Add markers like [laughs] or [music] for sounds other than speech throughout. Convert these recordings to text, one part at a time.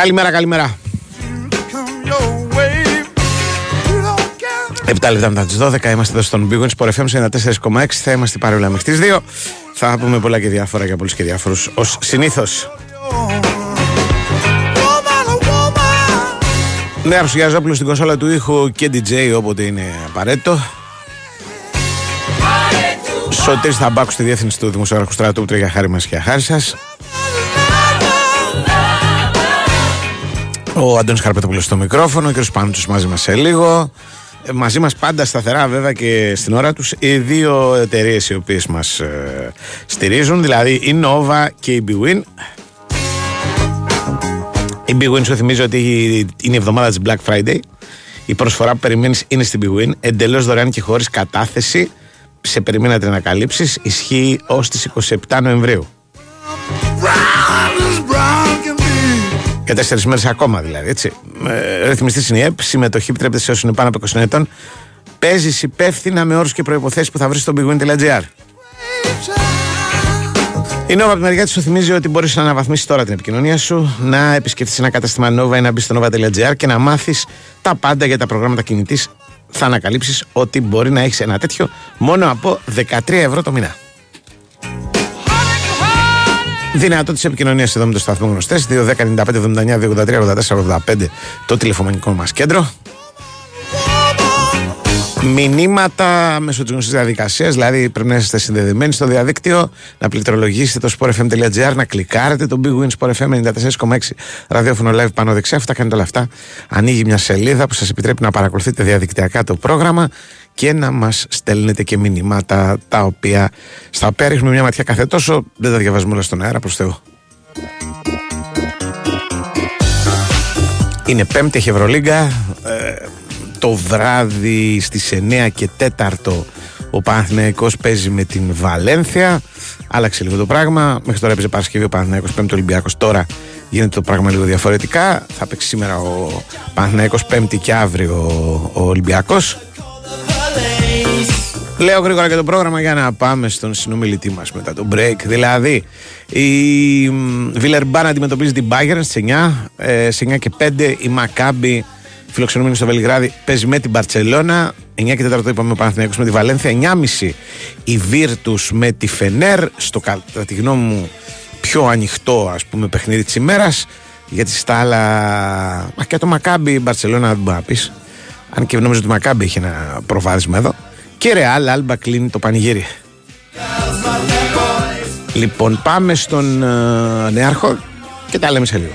Καλημέρα, καλημέρα. 7 λεπτά μετά τις 12 είμαστε εδώ στον Big Wings FM 94,6. Θα είμαστε παρόλα μέχρι τις 2. Θα πούμε πολλά και διάφορα για πολλούς και διάφορους ως συνήθως. Ναι, Αρσουγιαζόπουλο στην κονσόλα του ήχου και DJ όποτε είναι απαραίτητο. Σωτήρης Θαμπάκου στη διεύθυνση του Δημοσιογραφικού Στρατού που για χάρη μας και χάρη σας. Ο Αντώνης Χαρπετόπουλος στο μικρόφωνο, ο κ. Πάνουτσος μαζί μας σε λίγο. Ε, μαζί μας πάντα σταθερά βέβαια και στην ώρα τους οι δύο εταιρείες οι οποίες μας ε, στηρίζουν, δηλαδή η Nova και η BWIN. Η BWIN σου θυμίζω ότι είναι η εβδομάδα της Black Friday. Η προσφορά που περιμένεις είναι στην BWIN, εντελώς δωρεάν και χωρίς κατάθεση σε περιμένατε να καλύψεις ισχύει ως τις 27 Νοεμβρίου. Για τέσσερις μέρες ακόμα δηλαδή. Έτσι. Ε, Ρυθμιστής είναι η ΕΠ. Συμμετοχή επιτρέπεται σε όσους είναι πάνω από 20 ετών. Παίζεις υπεύθυνα με όρους και προποθέσει που θα βρεις στο bigwin.gr. Η Nova από τη μεριά της σου θυμίζει ότι μπορείς να αναβαθμίσεις τώρα την επικοινωνία σου, να επισκεφτεί ένα κατάστημα Nova ή να μπει στο nova.gr και να μάθεις τα πάντα για τα προγράμματα κινητής θα ανακαλύψεις ότι μπορεί να έχεις ένα τέτοιο μόνο από 13 ευρώ το μήνα. Δυνατότητε επικοινωνίας εδώ με το σταθμό γνωστές 2.195.79.283.84.85 το τηλεφωνικό μας κέντρο. Μηνύματα μέσω της γνωστής διαδικασίας, δηλαδή πρέπει να είστε συνδεδεμένοι στο διαδίκτυο, να πληκτρολογήσετε το sportfm.gr, να κλικάρετε το Big Win Sport FM 94,6 ραδιόφωνο live πάνω δεξιά. Αυτά κάνετε όλα αυτά. Ανοίγει μια σελίδα που σας επιτρέπει να παρακολουθείτε διαδικτυακά το πρόγραμμα και να μας στέλνετε και μηνύματα τα οποία, στα οποία ρίχνουμε μια ματιά κάθε τόσο. Δεν τα διαβάζουμε όλα στον αέρα, προς Θεού. Είναι πέμπτη, έχει Ευρωλίγκα. Ε, το βράδυ στις 9 και 4 ο Παναθηναϊκός παίζει με την Βαλένθια. Άλλαξε λίγο το πράγμα. Μέχρι τώρα έπαιζε Παρασκευή ο Παναθηναϊκός, Πέμπτη Ολυμπιακός. Τώρα γίνεται το πράγμα λίγο διαφορετικά. Θα παίξει σήμερα ο Παναθηναϊκός Πέμπτη και αύριο ο Ολυμπιακός. Λέω γρήγορα και το πρόγραμμα για να πάμε στον συνομιλητή μας μετά το break. Δηλαδή, η Βιλερμπάν αντιμετωπίζει την Bayern στις 9, ε, σε 9 και 5 η Μακάμπη φιλοξενούμενη στο Βελιγράδι, παίζει με την Παρσελώνα. 9 και 4 το είπαμε ο Παναθηναϊκός με τη Βαλένθια. 9.30 η Βίρτου με τη Φενέρ. Στο κατά τη γνώμη μου πιο ανοιχτό ας πούμε παιχνίδι της ημέρας. Γιατί στα άλλα. Μα και το Μακάμπι η Μπαρσελόνα δεν μπορεί να πεις. Αν και νομίζω ότι το Μακάμπι έχει ένα προβάδισμα εδώ. Και Ρεάλ, Άλμπα κλείνει το πανηγύρι. Λοιπόν, πάμε στον uh, Νέαρχο και τα λέμε σε λίγο.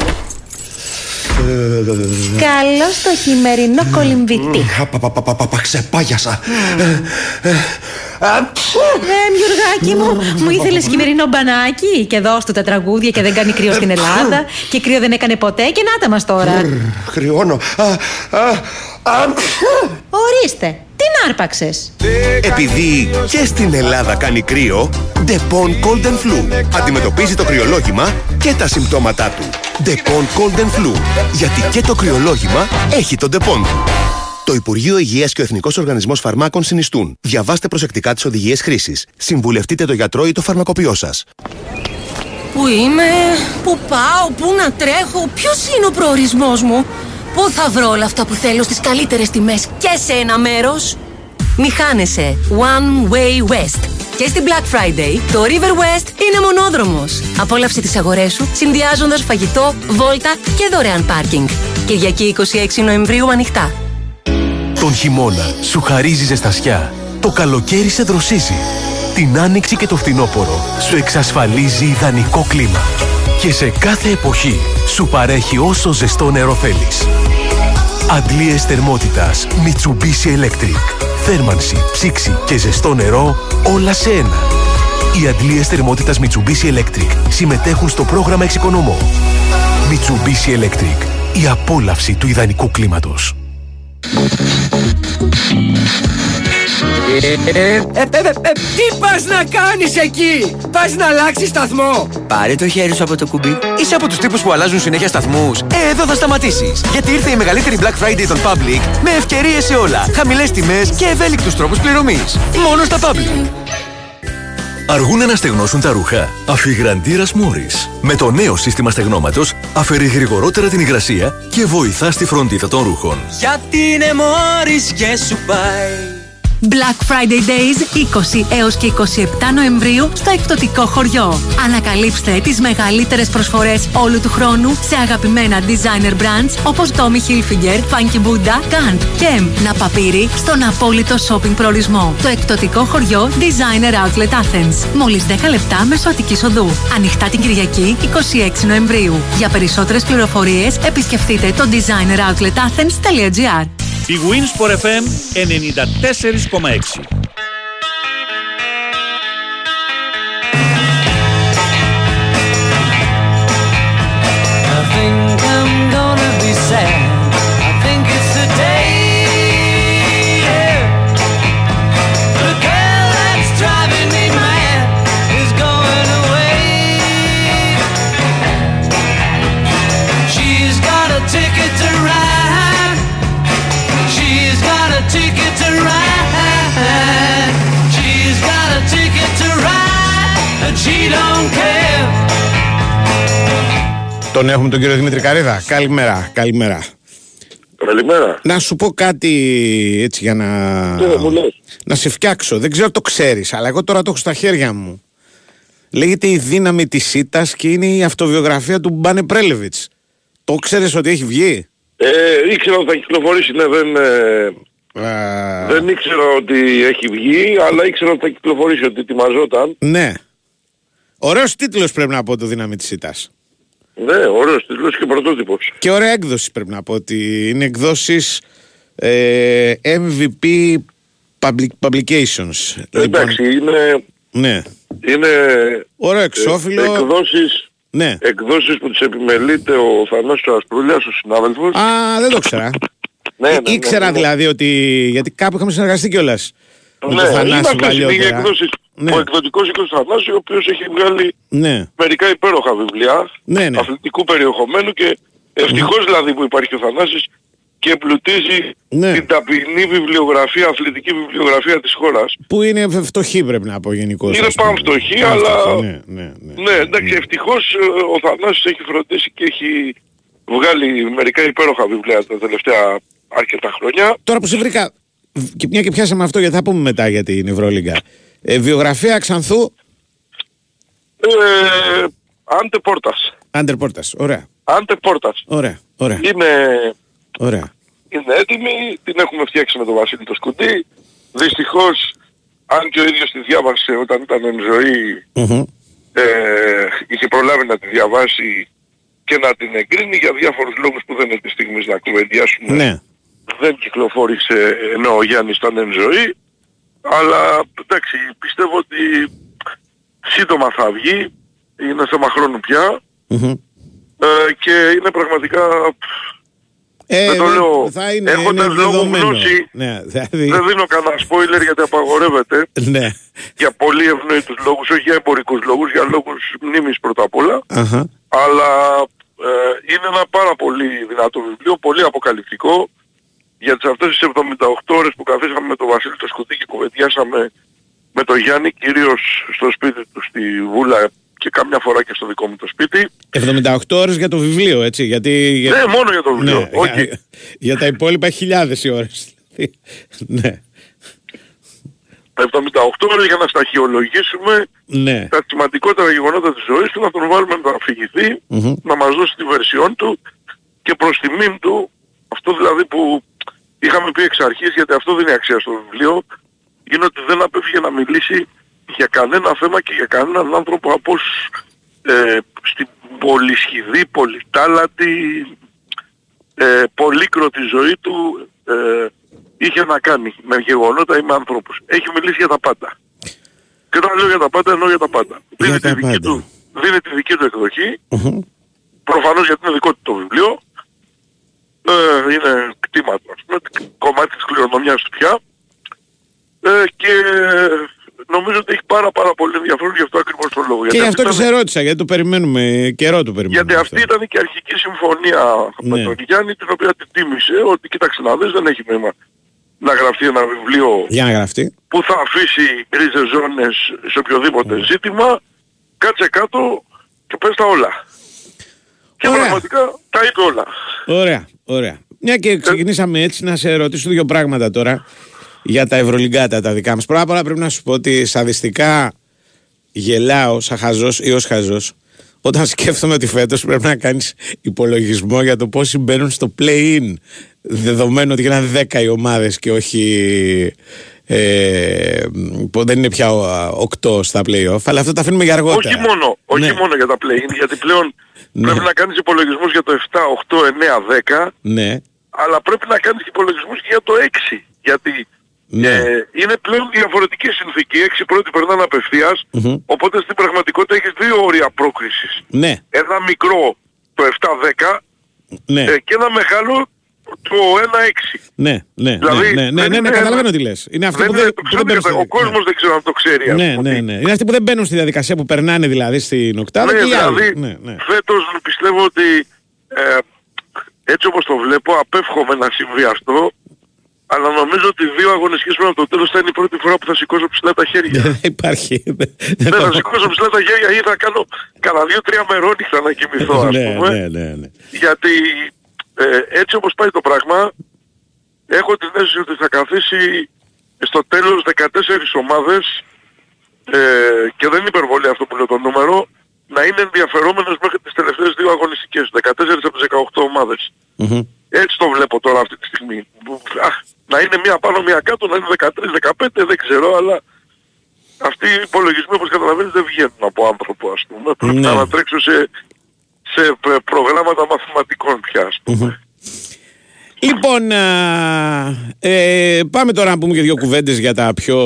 Καλό το χειμερινό κολυμβητή. Ξεπάγιασα. Ε, Μιουργάκη μου, μου ήθελες χειμερινό μπανάκι και δώσ' του τα τραγούδια και δεν κάνει κρύο στην Ελλάδα και κρύο δεν έκανε ποτέ και να τα μας τώρα. Χρειώνω. Ορίστε, τι να άρπαξες. Επειδή και στην Ελλάδα κάνει κρύο, Depon Cold and Flu αντιμετωπίζει το κρυολόγημα και τα συμπτώματά του. Depon Cold and Flu, γιατί και το κρυολόγημα έχει το Depon Το Υπουργείο Υγείας και ο Εθνικός Οργανισμός Φαρμάκων συνιστούν. Διαβάστε προσεκτικά τις οδηγίες χρήσης. Συμβουλευτείτε το γιατρό ή το φαρμακοποιό σας. Πού είμαι, πού πάω, πού να τρέχω, ποιος είναι ο προορισμός μου; Πού θα βρω όλα αυτά που θέλω στις καλύτερες τιμές και σε ένα μέρος; Μη χάνεσαι. One Way West. Και στην Black Friday, το River West είναι μονόδρομος. Απόλαυσε τις αγορές σου, συνδυάζοντας φαγητό, βόλτα και δωρεάν πάρκινγκ. Κυριακή 26 Νοεμβρίου ανοιχτά. Τον χειμώνα σου χαρίζει ζεστασιά. Το καλοκαίρι σε δροσίζει. Την άνοιξη και το φθινόπωρο σου εξασφαλίζει ιδανικό κλίμα και σε κάθε εποχή σου παρέχει όσο ζεστό νερό θέλεις. Αντλίες θερμότητας Mitsubishi Electric. Θέρμανση, ψήξη και ζεστό νερό όλα σε ένα. Οι αντλίες θερμότητας Mitsubishi Electric συμμετέχουν στο πρόγραμμα Εξοικονομώ. Mitsubishi Electric. η απόλαυση του ιδανικού κλίματος. Ε, ε, ε, τι πας να κάνεις εκεί! Πας να αλλάξεις σταθμό! Πάρε το χέρι σου από το κουμπί. Είσαι από τους τύπους που αλλάζουν συνέχεια σταθμούς. Ε, εδώ θα σταματήσεις. Γιατί ήρθε η μεγαλύτερη Black Friday των Public με ευκαιρίες σε όλα, χαμηλές τιμές και ευέλικτους τρόπους πληρωμής. Μόνο στα Public. Αργούν να στεγνώσουν τα ρούχα. Αφιγραντήρας Μόρις. Με το νέο σύστημα στεγνώματος αφαιρεί γρηγορότερα την υγρασία και βοηθά στη φροντίδα των ρούχων. Γιατί είναι Μόρις και σου πάει. Black Friday Days 20 έως και 27 Νοεμβρίου στο εκπτωτικό χωριό. Ανακαλύψτε τις μεγαλύτερες προσφορές όλου του χρόνου σε αγαπημένα designer brands όπως Tommy Hilfiger, Funky Buddha, Gant, Kem, Napapiri στον απόλυτο shopping προορισμό. Το εκπτωτικό χωριό Designer Outlet Athens. Μόλις 10 λεπτά μέσω Αττικής Οδού. Ανοιχτά την Κυριακή 26 Νοεμβρίου. Για περισσότερες πληροφορίες επισκεφτείτε το designeroutlet.athens.gr Η Wins for FM 94,6. Τον έχουμε τον κύριο Δημήτρη Καρίδα. Καλημέρα, καλημέρα. Καλημέρα. Να σου πω κάτι έτσι για να. Τι δεν μου λες; να σε φτιάξω. Δεν ξέρω αν το ξέρεις, αλλά εγώ τώρα το έχω στα χέρια μου. Λέγεται Η δύναμη της ΣΥΤΑ και είναι η αυτοβιογραφία του Μπάνε Πρέλεβιτς. Το ξέρεις ότι έχει βγει; Ε, ήξερα ότι θα κυκλοφορήσει, ναι, δεν, ε, Α, δεν ήξερα ότι έχει βγει, αλλά ήξερα ότι θα κυκλοφορήσει, ότι ετοιμαζόταν. Ναι. Ωραίος τίτλος πρέπει να πω το δύναμη της ΣΥΤΑ. Ναι, ωραίος τίτλος και πρωτότυπος. Και ωραία έκδοση πρέπει να πω ότι είναι εκδόσεις ε, MVP public, Publications. Εντάξει, είναι, ναι. είναι Ωραίο ε, εξώφυλλο. εκδόσεις, Ναι. εκδόσεις που τις επιμελείται ο Θανάσης Ασπρούλιας, ο συνάδελφος. Α, δεν το ξέρα. ναι, ναι, ναι, Ήξερα ναι, ναι. δηλαδή ότι. Γιατί κάπου είχαμε συνεργαστεί κιόλας. Με Ναι, τον είναι Θανάση αυτές είναι οι παλιότερα. εκδόσεις. Ναι. Ο εκδοτικός οίκος του Θανάσης, ο οποίος έχει βγάλει Ναι. μερικά υπέροχα βιβλία Ναι, ναι. αθλητικού περιεχομένου και ευτυχώς δηλαδή που υπάρχει ο Θανάσης και εμπλουτίζει Ναι. την ταπεινή βιβλιογραφία, αθλητική βιβλιογραφία της χώρας. Που είναι φτωχή πρέπει να πω γενικώς. Είναι πανφτωχή, αλλά- Ναι, ναι, ναι. Ναι, εντάξει, ευτυχώς ε, ο Θανάσης έχει φροντίσει και έχει βγάλει μερικά υπέροχα βιβλία τα τελευταία αρκετά χρόνια. Τώρα που σε βρήκα. Και μια και πιάσαμε αυτό γιατί θα πούμε μετά για την Ευρωλίγκα. Ε, βιογραφία Ξανθού. Ε, Άντε Πόρτας. Άντερ Πόρτας. Ωραία. Άντε Πόρτας. Ωραία. Ωραία. Είναι, Ωραία. είναι έτοιμη, την έχουμε φτιάξει με τον Βασίλη το Σκουντή. Δυστυχώς, αν και ο ίδιος τη διάβασε όταν ήταν εν ζωή, Μμμ. ε, είχε προλάβει να τη διαβάσει και να την εγκρίνει για διάφορους λόγους που δεν είναι τη στιγμή να κουβεντιάσουμε. Ναι. Δεν κυκλοφόρησε ενώ ο Γιάννης ήταν εν ζωή. Αλλά εντάξει, πιστεύω ότι σύντομα θα βγει. Είναι θέμα χρόνου πια. Μμμ. Ε, και είναι πραγματικά... Ε, δεν το δε- λέω. θα είναι, Έχοντας είναι λόγω δεδομένο. γνώση, Ναι, δηλαδή. δεν δίνω κανένα spoiler γιατί απαγορεύεται. Ναι. για πολύ ευνοήτους λόγους, όχι για εμπορικούς λόγους, για λόγους μνήμης πρώτα απ' όλα. Αχα. Αλλά ε, είναι ένα πάρα πολύ δυνατό βιβλίο, πολύ αποκαλυπτικό. Για τις αυτές τις 78 ώρες που καθίσαμε με τον Βασίλη το Σκουτί και κουβεντιάσαμε με τον Γιάννη, κυρίως στο σπίτι του στη Βούλα και καμιά φορά και στο δικό μου το σπίτι. 78 ώρες για το βιβλίο, έτσι. Γιατί. για- Ναι, μόνο για το βιβλίο. Ναι, όχι. για, για τα υπόλοιπα χιλιάδες οι ώρες. [laughs] ναι. 78 ώρες για να σταχυολογήσουμε Ναι. τα σημαντικότερα γεγονότα της ζωής του, να τον βάλουμε να αφηγηθεί, Μμμ. να μας δώσει τη βερσιόν του και προς τιμήν του, αυτό δηλαδή που είχαμε πει εξ αρχής, γιατί αυτό δεν είναι αξία στο βιβλίο, είναι ότι δεν απέφυγε να μιλήσει για κανένα θέμα και για κανέναν άνθρωπο από όσους ε, στην πολυσχηδή, πολυτάλατη, ε, πολύκροτη ζωή του ε, είχε να κάνει με γεγονότα ή με ανθρώπους. Έχει μιλήσει για τα πάντα. Και όταν λέω για τα πάντα εννοώ για τα πάντα. Δίνει, τα τη δική, πάντα. του, δίνει τη δική του εκδοχή, Μμμ. προφανώς γιατί είναι δικό του το βιβλίο, ε, είναι κτήμα του, ας πούμε, κομμάτι της κληρονομιάς του πια. Ε, και νομίζω ότι έχει πάρα πάρα πολύ ενδιαφέρον γι' αυτό ακριβώς το λόγο. Και γι' αυτό και ήταν- σε ρώτησα, γιατί το περιμένουμε, καιρό το περιμένουμε. γιατί αυτή ήταν και η αρχική συμφωνία με Ναι. τον Γιάννη, την οποία την τίμησε, ότι κοίταξε να δεις, δεν έχει νόημα να γραφτεί ένα βιβλίο Για να γραφτεί. που θα αφήσει γκρίζες ζώνες σε οποιοδήποτε Ναι. ζήτημα, κάτσε κάτω και πες τα όλα. Και Ωραία. πραγματικά τα είπε όλα. Ωραία, ωραία. Μια και ξεκινήσαμε έτσι να σε ρωτήσω δύο πράγματα τώρα για τα ευρωλυγκάτα τα δικά μας. Πρώτα απ' όλα πρέπει να σου πω ότι σαδιστικά γελάω σαν χαζός ή ως χαζός όταν σκέφτομαι ότι φέτος πρέπει να κάνεις υπολογισμό για το πόσοι μπαίνουν στο play-in δεδομένου ότι γίνανε 10 οι ομάδες και όχι ε, που δεν είναι πια 8 στα play-off αλλά αυτό τα αφήνουμε για αργότερα. Όχι μόνο, όχι Ναι. μόνο για τα play γιατί πλέον Ναι. πρέπει να κάνεις υπολογισμούς για το 7, 8, 9, 10, Ναι, αλλά πρέπει να κάνεις και υπολογισμούς και για το 6. Γιατί ναι. ε, είναι πλέον διαφορετική συνθήκη. Οι 6 πρώτοι περνάνε απευθείας, Μμμ. οπότε στην πραγματικότητα έχεις δύο όρια πρόκρισης. ναι, Ένα μικρό το 7-10 ναι. ε, και ένα μεγάλο το 1-6. Ναι, ναι, Δηλαδή, ναι, ναι, ναι, δεν ναι, ναι, είναι- καταλαβαίνω τι λες. Είναι αυτοί Δεν που είναι- δεν, που δεν ξέρετε, μπαίνουν στη ο διαδικασία. κόσμος δεν ξέρω αν το ξέρει. ας Ναι, πούμε. ναι, ναι. Είναι αυτοί που δεν μπαίνουν στη διαδικασία που περνάνε δηλαδή στην οκτάδα Ναι, και οι άλλοι. δηλαδή Ναι, ναι. φέτος πιστεύω ότι ε, έτσι όπως το βλέπω απέφχομαι να συμβεί αυτό αλλά νομίζω ότι δύο αγωνιστικές πριν από το τέλος θα είναι η πρώτη φορά που θα σηκώσω ψηλά τα χέρια. [laughs] Δεν υπάρχει. δεν- δεν Ναι, το- θα σηκώσω ψηλά τα χέρια ή θα κάνω κανένα δύο-τρία μερόνυχτα να κοιμηθώ [laughs] ας Ναι, πούμε. ναι, ναι, ναι. Γιατί ε, έτσι όπως πάει το πράγμα έχω την αίσθηση ότι θα καθίσει στο τέλος 14 ομάδες ε, και δεν είναι υπερβολή αυτό που λέω το νούμερο να είναι ενδιαφερόμενες μέχρι τις τελευταίες δύο αγωνιστικές 14 από τις 18 ομάδες Μμμ. έτσι το βλέπω τώρα αυτή τη στιγμή Που, αχ, να είναι μία πάνω μία κάτω να είναι 13-15 δεν ξέρω αλλά αυτοί οι υπολογισμοί όπως καταλαβαίνεις δεν βγαίνουν από άνθρωπο ας πούμε πρέπει Ναι. να ανατρέξω σε, σε π- προγράμματα μαθηματικών πια ας πούμε Λοιπόν, α, ε, πάμε τώρα να πούμε και δύο κουβέντες για τα πιο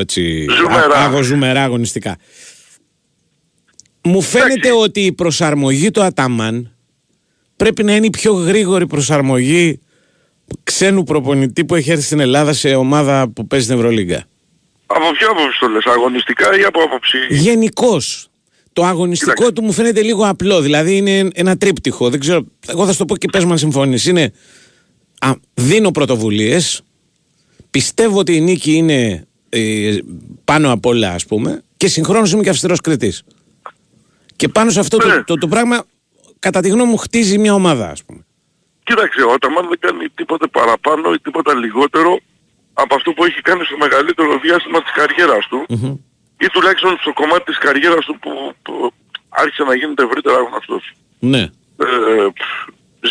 έτσι, Ζουμερά. α- αγοζουμερά αγωνιστικά. Μου φαίνεται ότι η προσαρμογή του Αταμάν πρέπει να είναι η πιο γρήγορη προσαρμογή ξένου προπονητή που έχει έρθει στην Ελλάδα σε ομάδα που παίζει στην Ευρωλίγκα. Από ποια άποψη το λες, αγωνιστικά ή από άποψη... Γενικώς. Το αγωνιστικό Κοίταξε. του μου φαίνεται λίγο απλό. Δηλαδή είναι ένα τρίπτυχο. Δεν ξέρω. Εγώ θα σου το πω και πες μου αν συμφωνείς. Είναι. Α, δίνω πρωτοβουλίες. Πιστεύω ότι η νίκη είναι ε, πάνω απ' όλα, ας πούμε. Και συγχρόνως είμαι και αυστηρός κριτής. Και πάνω σε αυτό το, Ναι. το, το πράγμα, κατά τη γνώμη μου, χτίζει μια ομάδα, ας πούμε. Κοίταξε, ο Αταμάν δεν κάνει τίποτε παραπάνω ή τίποτα λιγότερο από αυτό που έχει κάνει στο μεγαλύτερο διάστημα της καριέρας του ή τουλάχιστον στο κομμάτι της καριέρας του που, που άρχισε να γίνεται ευρύτερα γνωστός. Ναι. Ε,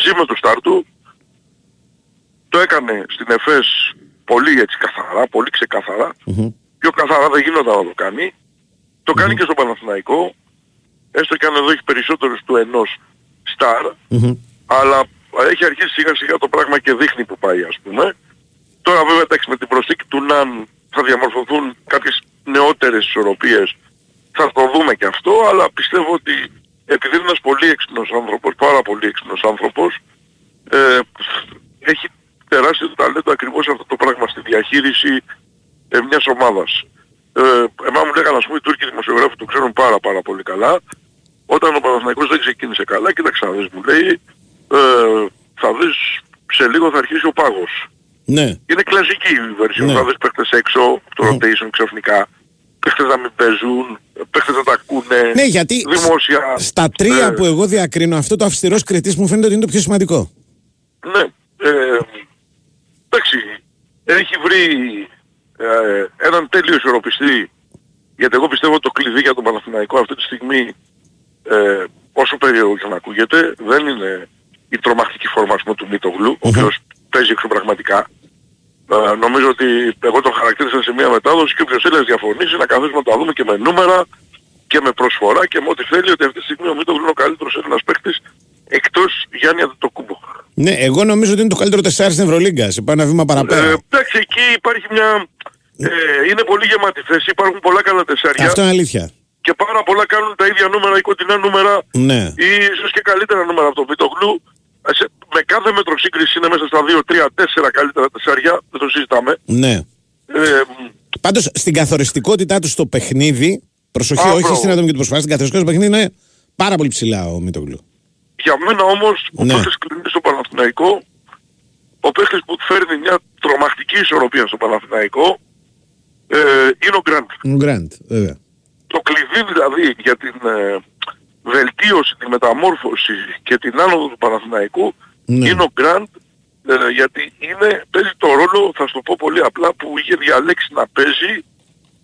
ζει με το στάρ του, το έκανε στην ΕΦΕΣ πολύ έτσι καθαρά, πολύ ξεκαθαρά. Πιο καθαρά δεν γινόταν να το κάνει. Το κάνει και στο Παναθηναϊκό, έστω και αν εδώ έχει περισσότερους του ενός στάρ, αλλά έχει αρχίσει σιγά σιγά το πράγμα και δείχνει που πάει ας πούμε. Τώρα βέβαια εντάξει με την προσθήκη του Ναν θα διαμορφωθούν κάποιες νεότερες ισορροπίες. Θα το δούμε και αυτό, αλλά πιστεύω ότι επειδή είναι ένας πολύ έξυπνος άνθρωπος, πάρα πολύ έξυπνος άνθρωπος, ε, έχει τεράστιο ταλέντο ακριβώς αυτό το πράγμα στη διαχείριση ε, μιας ομάδας. Ε, εμάς μου λέγανε ας πούμε οι Τούρκοι δημοσιογράφοι το ξέρουν πάρα πάρα πολύ καλά. Όταν ο Παναθηναϊκός δεν ξεκίνησε καλά, κοίταξε να δεις μου λέει, ε, θα δεις σε λίγο θα αρχίσει ο πάγος. Ναι. Είναι κλασική η version. Ναι. Θα δεις παίχτες έξω από το rotation ξαφνικά. Παίχτες να μην παίζουν, παίχτες να τα ακούνε. Ναι, γιατί Δημόσια. στα τρία Ε, που εγώ διακρίνω, αυτό το αυστηρός κριτής μου φαίνεται ότι είναι το πιο σημαντικό. Ναι. Ε, εντάξει. Έχει βρει ε, έναν τέλειο ισορροπιστή. Γιατί εγώ πιστεύω ότι το κλειδί για τον Παναθηναϊκό αυτή τη στιγμή ε, όσο περίεργο και να ακούγεται δεν είναι η τρομακτική φόρμα ας πούμε, του Μητογλου ο οποίος παίζει εξωπραγματικά. Ε, νομίζω ότι εγώ τον χαρακτήρισα σε μια μετάδοση και όποιος θέλει να διαφωνήσει να καθίσουμε να τα δούμε και με νούμερα και με προσφορά και με ό,τι θέλει ότι αυτή τη στιγμή ο Μητογλου είναι ο καλύτερος Έλληνας παίκτης εκτός Γιάννη Αντετοκούμπο. Ναι, εγώ νομίζω ότι είναι το καλύτερο τεσσάρι στην Ευρωλίγκα. Σε πάει ένα βήμα παραπέρα. Ε, εντάξει, εκεί υπάρχει μια... Ε, είναι πολύ γεμάτη θέση, υπάρχουν πολλά καλά τεσσάρια Αυτό είναι αλήθεια. και πάρα πολλά κάνουν τα ίδια νούμερα ή κοντινά νούμερα Ναι. ή ίσως και καλύτερα νούμερα από τον Βιτογλου σε- με κάθε μέτρο σύγκριση είναι μέσα στα 2, 3, 4 καλύτερα τεσσάρια, δεν το συζητάμε. Ναι. Ε, Πάντως στην καθοριστικότητά τους στο παιχνίδι, προσοχή, Α, όχι μπράβο. στην ατομική του προσπάθεια, στην καθοριστικότητα του παιχνίδι είναι πάρα πολύ ψηλά ο Μητογλου. για μένα όμως ο Ναι. παίχτης κλείνει στο Παναθηναϊκό, ο παίχτης που φέρνει μια τρομακτική ισορροπία στο Παναθηναϊκό, ε, είναι ο Γκραντ. Ο Γκραντ, βέβαια. Το κλειδί δηλαδή για την ε, βελτίωση, τη μεταμόρφωση και την άνοδο του Παναθηναϊκού Ναι. είναι ο Γκραντ ε, γιατί είναι, παίζει το ρόλο, θα σου το πω πολύ απλά, που είχε διαλέξει να παίζει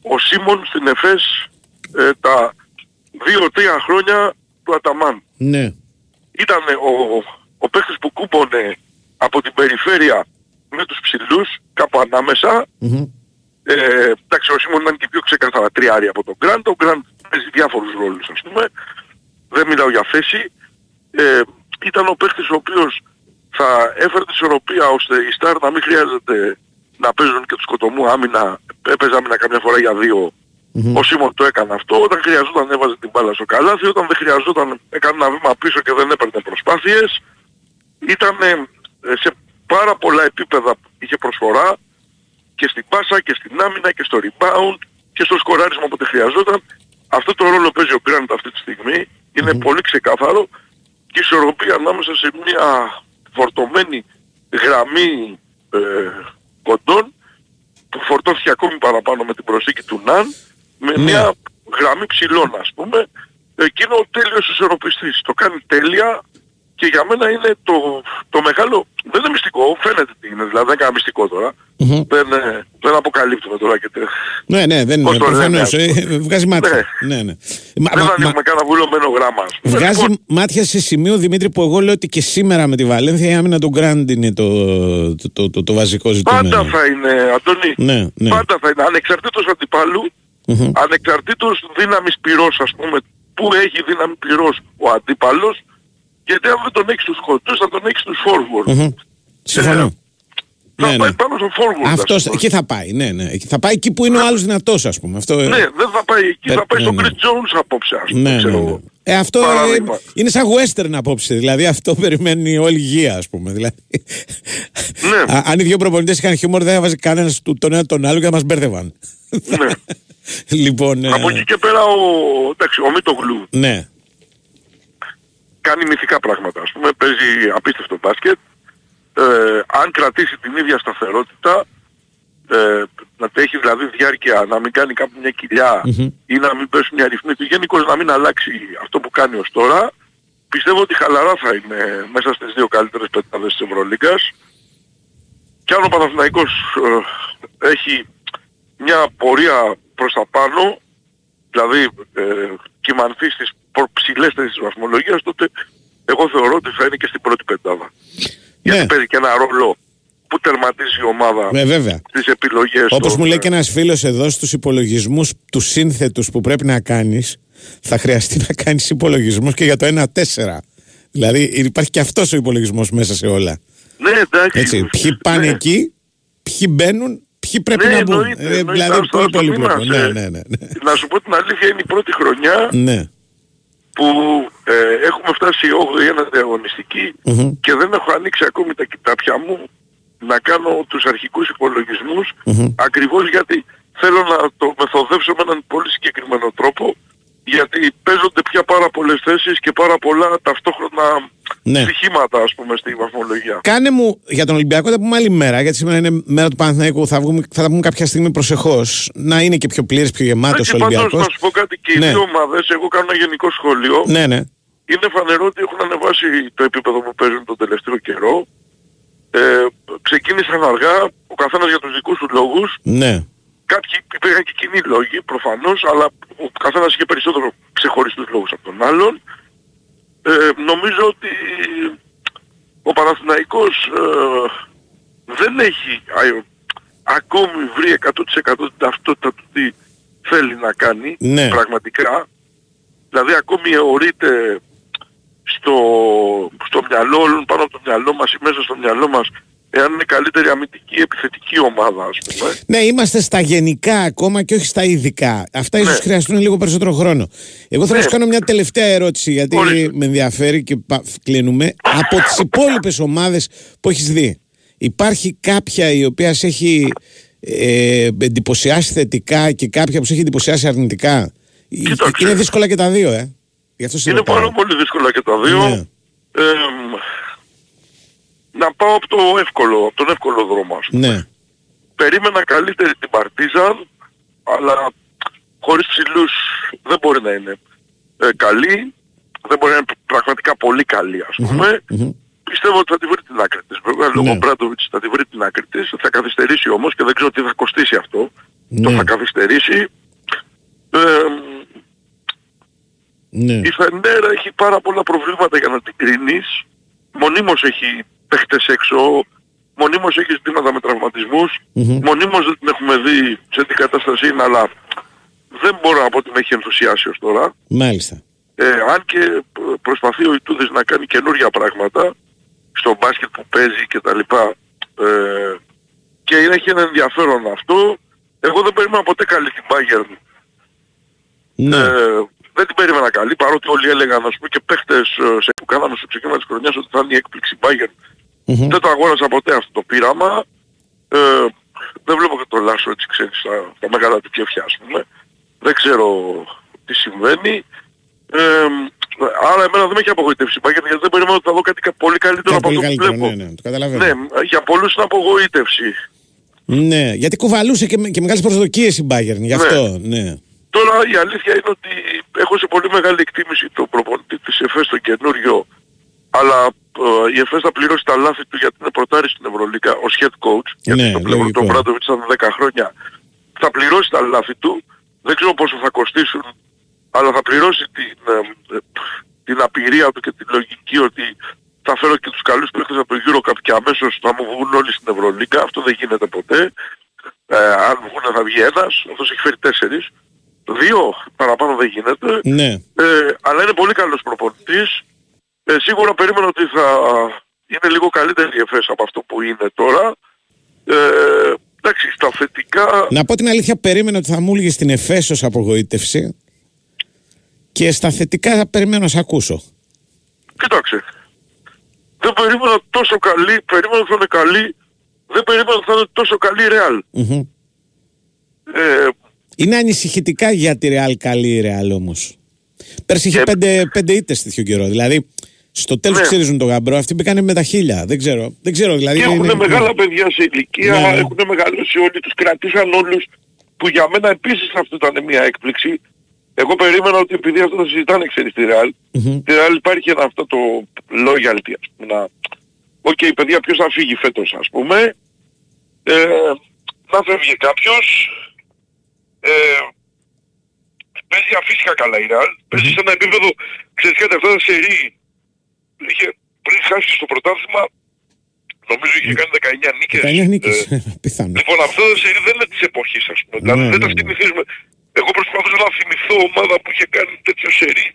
ο Σίμον στην ΕΦΕΣ ε, τα 2-3 χρόνια του Αταμάν. Ναι. Ήταν ο, ο παίχτης που κούπονε από την περιφέρεια με τους ψηλούς κάπου ανάμεσα Μμμ. ε, εντάξει, ο Σίμον ήταν και πιο ξεκάθαρα τριάρι από τον Γκραντ. Ο Γκραντ παίζει διάφορους ρόλους, ας πούμε. Δεν μιλάω για θέση. Ε, ήταν ο παίχτης ο οποίος θα έφερε τη ισορροπία ώστε οι Σταρ να μην χρειάζεται να παίζουν και τους σκοτωμού άμυνα. Έπαιζε άμυνα καμιά φορά για δύο. Ο Σίμον το έκανε αυτό. Όταν χρειαζόταν έβαζε την μπάλα στο καλάθι. Όταν δεν χρειαζόταν έκανε ένα βήμα πίσω και δεν έπαιρνε προσπάθειες. Ήταν ε, σε πάρα πολλά επίπεδα είχε προσφορά και στην πάσα και στην άμυνα και στο rebound και στο σκοράρισμα όποτε χρειαζόταν. Αυτό το ρόλο παίζει ο Γκραντ αυτή τη στιγμή. Είναι πολύ ξεκάθαρο και η ισορροπία ανάμεσα σε μια φορτωμένη γραμμή ε, κοντών που φορτώθηκε ακόμη παραπάνω με την προσήκη του Ναν με Ναι. μια γραμμή ψηλών ας πούμε εκείνο ο τέλειος ισορροπιστής. Το κάνει τέλεια και για μένα είναι το, το μεγάλο, δεν είναι μυστικό, φαίνεται τι είναι, δηλαδή δεν είναι κανένα μυστικό τώρα. Μμμ. Δεν, ε, δεν αποκαλύπτουμε τώρα και τε... Ναι, ναι, δεν Πώς είναι. το λέμε, Προφανώ. ας πούμε. βγάζει μάτια. Ναι, ναι. Μα- δεν μα- ανοίγουμε κανένα βουλωμένο γράμμα. ας πούμε. Βγάζει Λοιπόν, μάτια σε σημείο, Δημήτρη, που εγώ λέω ότι και σήμερα με τη Βαλένθια η άμυνα του Γκραντ είναι το, το, το, το, το βασικό ζητούμενο. Πάντα θα είναι, Αντώνη, Ναι, ναι. πάντα θα είναι, ανεξαρτήτως αντιπάλου, Μμμ. ανεξαρτήτως δύναμης πυρός, ας πούμε, που έχει δύναμη πυρός ο αντίπαλος, γιατί αν δεν τον έχεις στους χοντούς θα τον έχεις στους forward. Μμμ. Συμφωνώ. Θα Ναι, πάει ναι. πάνω στο forward. ας Αυτός, πούμε. εκεί θα πάει, ναι, ναι. Εκεί Θα πάει εκεί που είναι ο άλλος δυνατός, ας πούμε. Αυτό, ε, Ναι, δεν θα πάει εκεί, Ε, θα πάει ναι, στον ναι. Chris Jones απόψε, ας πούμε, ναι, ναι, ξέρω ναι. εγώ. Ε, αυτό ε, Παράδειγμα. είναι σαν western απόψε. Δηλαδή αυτό [laughs] περιμένει όλη η υγεία, ας πούμε. Δηλαδή, Ναι. Α, αν οι δύο προπονητές είχαν χιούμορ, δεν έβαζε κανένας τον ένα τον άλλο και θα μας μπέρδευαν. Ναι. [laughs] λοιπόν, ε, Από εκεί και πέρα ο, εντάξει, ο Μίτογλου ναι. Κάνει μυθικά πράγματα. Ας πούμε, παίζει απίστευτο μπάσκετ. Ε, αν κρατήσει την ίδια σταθερότητα, ε, να έχει δηλαδή διάρκεια, να μην κάνει κάπου μια κοιλια ή να μην πέσουν οι αριθμοί του, γενικώς να μην αλλάξει αυτό που κάνει ως τώρα, πιστεύω ότι χαλαρά θα είναι μέσα στις δύο καλύτερες πεντάδες της Ευρωλίγκας. Και αν ο Παναθηναϊκός ε, έχει μια πορεία προς τα πάνω, δηλαδή ε, κυμανθεί στις προ- ψηλές θέσεις της βαθμολογίας, τότε εγώ θεωρώ ότι θα είναι και στην πρώτη πεντάδα. Γιατί παίζει και ένα ρόλο που τερματίζει η ομάδα Ναι, βέβαια. στις επιλογές Όπως των, μου λέει ε, και ένας φίλος εδώ στους υπολογισμούς του σύνθετους που πρέπει να κάνεις θα χρειαστεί να κάνεις υπολογισμούς και για το 1-4. Δηλαδή υπάρχει και αυτός ο υπολογισμός μέσα σε όλα. Ναι, εντάξει. Έτσι, ποιοι πάνε ναι. εκεί, ποιοι μπαίνουν, ποιοι πρέπει Ναι, να μπουν. εννοείται, Ε, εννοείται. δηλαδή Άστο, πολύ άστο, πολύ μην πλοκό. μας, Ναι, ε, ναι, ναι. ναι. Να σου πω την αλήθεια, είναι η πρώτη χρονιά ναι. Που ε, έχουμε φτάσει 8η ένατη αγωνιστική Μμμ. και δεν έχω ανοίξει ακόμη τα κοιτάπια μου να κάνω τους αρχικούς υπολογισμούς Μμμ. ακριβώς γιατί θέλω να το μεθοδεύσω με έναν πολύ συγκεκριμένο τρόπο γιατί παίζονται πια πάρα πολλές θέσεις και πάρα πολλά ταυτόχρονα Ναι. στοιχήματα ας πούμε στη βαθμολογία. Κάνε μου για τον Ολυμπιακό, θα πούμε άλλη μέρα, γιατί σήμερα είναι μέρα του Παναθηναϊκού. Θα, βγούμε, θα τα πούμε κάποια στιγμή προσεχώς. Να είναι και πιο πλήρε, πιο γεμάτος ο Έτσι πάντως Ολυμπιακό. να σου πω κάτι και οι Ναι. δύο ομάδες, εγώ κάνω ένα γενικό σχόλιο. Ναι, ναι. Είναι φανερό ότι έχουν ανεβάσει το επίπεδο που παίζουν τον τελευταίο καιρό. Ε, ξεκίνησαν αργά, ο καθένας για τους δικούς του λόγους. Ναι. Κάποιοι υπήρχαν και κοινοί λόγοι προφανώς, αλλά ο καθένας είχε περισσότερο ξεχωριστούς λόγους από τον άλλον. Ε, νομίζω ότι ο Παναθηναϊκός ε, δεν έχει α, ακόμη βρει 100% την ταυτότητα του τι θέλει να κάνει Ναι. πραγματικά. Δηλαδή ακόμη αιωρείται στο, στο μυαλό όλων, πάνω από το μυαλό μας ή μέσα στο μυαλό μας εάν είναι καλύτερη αμυντική επιθετική ομάδα ας πούμε. Ναι, είμαστε στα γενικά ακόμα και όχι στα ειδικά. Αυτά ίσως Ναι. χρειαστούν λίγο περισσότερο χρόνο. Εγώ θέλω να σου κάνω μια τελευταία ερώτηση, γιατί με ενδιαφέρει και πα- κλείνουμε. Από τις υπόλοιπες ομάδες που έχεις δει, υπάρχει κάποια η οποία σε έχει ε, εντυπωσιάσει θετικά και κάποια που σε έχει εντυπωσιάσει αρνητικά; Κοίταξε. Είναι δύσκολα και τα δύο, ε. Γι' αυτό σε Είναι ρωτάω. πάρα πολύ δύσκολα και τα δύο. Ναι. Ε, να πάω από το εύκολο, από τον εύκολο δρόμο ας πούμε. Ναι. Περίμενα καλύτερη την Παρτίζαν, αλλά χωρίς ψηλούς δεν μπορεί να είναι ε, καλή. Δεν μπορεί να είναι πραγματικά πολύ καλή ας πούμε. Πιστεύω ότι θα τη βρει την άκρη της. Βέβαια λόγω Ναι. Μπράντοβιτς θα τη βρει την άκρη της. Θα καθυστερήσει όμως και δεν ξέρω τι θα κοστίσει αυτό. Το Ναι. θα καθυστερήσει. Ε, Ναι. η Φενέρα έχει πάρα πολλά προβλήματα για να την κρίνεις. Μονίμως έχει παίχτες έξω, μονίμως έχει ζητήματα με τραυματισμούς, Μμμ. μονίμως δεν την έχουμε δει σε τι κατάσταση είναι, αλλά δεν μπορώ να πω ότι με έχει ενθουσιάσει ως τώρα. Μάλιστα. Ε, αν και ε, προσπαθεί ο Ιτούδης να κάνει καινούργια πράγματα στο μπάσκετ που παίζει και τα λοιπά ε, και έχει ένα ενδιαφέρον αυτό. Εγώ δεν περίμενα ποτέ καλή την Bayern Ναι. ε, δεν την περίμενα καλή, παρότι όλοι έλεγαν ας πούμε και παίχτες ε, σε, που κάναμε στο ξεκίνημα της χρονιάς ότι θα είναι η έκπληξη Bayern. Μμμ. Δεν το αγόρασα ποτέ αυτό το πείραμα. Ε, δεν βλέπω και το Λάσο έτσι ξέρεις στα, στα μεγάλα του κέφια ας πούμε. Δεν ξέρω τι συμβαίνει. Ε, άρα εμένα δεν με έχει απογοητεύσει η Bayern γιατί δεν περίμενα ότι θα δω κάτι κα- πολύ καλύτερο Κάτι από πολύ αυτό που καλύτερο, βλέπω. ναι, ναι, το καταλαβαίνω. Ναι, για πολλούς είναι απογοήτευση. Ναι, γιατί κουβαλούσε και, με- και μεγάλες προσδοκίες η Bayern, γι' Ναι. αυτό, ναι. Τώρα η αλήθεια είναι ότι έχω σε πολύ μεγάλη εκτίμηση τον προπονητή της ΕΦΕΣ το καινούριο αλλά ε, η ΕΦΕΣ θα πληρώσει τα λάθη του γιατί είναι πρωτάρι στην Ευρωλίκα ως head coach γιατί Ναι, στο πλευρό λογικό. του Μπράντοβιτς ήταν 10 χρόνια θα πληρώσει τα λάθη του δεν ξέρω πόσο θα κοστίσουν αλλά θα πληρώσει την, ε, ε, την απειρία του και την λογική ότι θα φέρω και τους καλούς παίκτες από το EuroCup και αμέσως θα μου βγουν όλοι στην Ευρωλίκα αυτό δεν γίνεται ποτέ ε, αν βγουν θα βγει ένας αυτός έχει φέρει τέσσερις δύο παραπάνω δεν γίνεται Ναι. ε, αλλά είναι πολύ καλός προπονητής. Ε, σίγουρα περίμενα ότι θα είναι λίγο καλύτερη η ΕΦΕΣ από αυτό που είναι τώρα. Ε, εντάξει, στα θετικά... Να πω την αλήθεια, περίμενα ότι θα μου έλεγες στην Εφέσο ως απογοήτευση και στα θετικά θα περιμένω να σε ακούσω. Κοίταξε. Δεν περίμενα τόσο καλή, περίμενα ότι θα είναι καλή. Δεν περίμενα ότι θα είναι τόσο καλή η Real. Μμμ. Ε, Είναι ανησυχητικά για τη Real καλή η Real όμως. Πέρσι είχε πέντε, πέντε ήττες τέτοιο καιρό. Δηλαδή, στο τέλος Ναι. ξυρίζουν τον γαμπρό, αυτοί μπήκανε με τα χίλια. Δεν ξέρω. Δεν ξέρω δηλαδή. και έχουν είναι- μεγάλα παιδιά σε ηλικία, Ναι, ναι. έχουν μεγαλώσει όλοι, τους κρατήσαν όλους, που για μένα επίσης αυτό ήταν μια έκπληξη. Εγώ περίμενα ότι επειδή αυτό το συζητάνε, ξέρεις, στη Real, Μμμ. στη Real υπάρχει ένα αυτό το loyalty, ας πούμε, να... Οκ, παιδιά, ποιος θα φύγει φέτος, ας πούμε. Ε, να φεύγει κάποιος. Ε, παίζει αφύσικα καλά η Real. Παίζει σε ένα επίπεδο, ξέρεις κάτι, αυτό το σερί. Είχε, πριν χάσει στο πρωτάθλημα, νομίζω είχε κάνει 19 νίκες. 19 νίκες. Ε, [laughs] Πιθανό. Λοιπόν, αυτό το σερί δεν είναι της εποχής, ας πούμε. Δηλαδή Ναι, δεν τα ναι, ναι. θυμηθίζουμε. Εγώ προσπαθούσα να θυμηθώ ομάδα που είχε κάνει τέτοιο σερί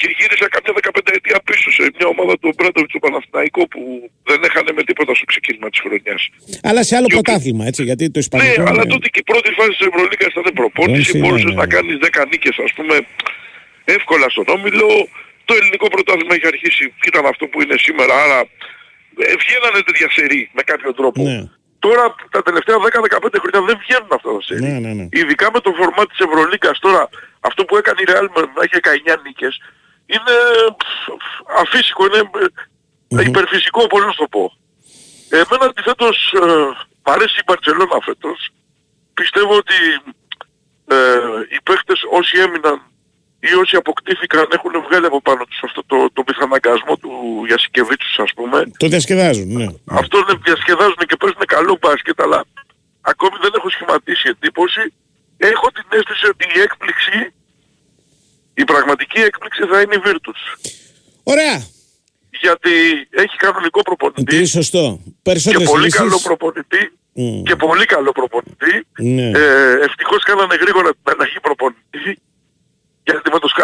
και γύρισα κάποια 15 ετία πίσω σε μια ομάδα του Μπράντοβιτ του Παναθηναϊκό που δεν έχανε με τίποτα στο ξεκίνημα της χρονιάς. Αλλά σε άλλο πρωτάθλημα, έτσι. Γιατί το Ναι, Ισπανικό. αλλά είναι- τότε και η πρώτη φάση της Ευρωλίκας ήταν προπόνηση, Έτσι, ναι, μπορούσες ναι. να κάνεις 10 νίκες ας πούμε εύκολα στον Όμιλο. Το ελληνικό πρωτάθλημα έχει αρχίσει και ήταν αυτό που είναι σήμερα, άρα ε, βγαίνανε τέτοια σερί με κάποιο τρόπο. Ναι. Τώρα τα τελευταία 10-15 χρόνια δεν βγαίνουν αυτά τα σερί. Ναι, ναι, ναι. Ειδικά με το φορμά της Ευρωλίκας τώρα, αυτό που έκανε η Real με- να έχει 19 νίκες, είναι πφ, αφύσικο, είναι ε, υπερφυσικό, πώς να σου το πω. Εμένα αντιθέτως, ε, μ' αρέσει η Μπαρτσελώνα φέτος. Πιστεύω ότι ε, οι παίχτες όσοι έμειναν ή όσοι αποκτήθηκαν έχουν βγάλει από πάνω τους αυτό το, το πιθαναγκασμό του Γιασικεβίτσους ας πούμε. Το διασκεδάζουν, ναι. Αυτό είναι, διασκεδάζουν και παίζουν καλό μπάσκετ, αλλά ακόμη δεν έχω σχηματίσει εντύπωση. Έχω την αίσθηση ότι η έκπληξη, η πραγματική έκπληξη θα είναι η Virtus. Ωραία. Γιατί έχει κανονικό προπονητή Τι σωστό. και Περισσότερες πολύ λύσεις. καλό προπονητή Μμ. και πολύ καλό προπονητή. Ναι. Ε, ευτυχώς κάνανε γρήγορα την αλλαγή προπονητή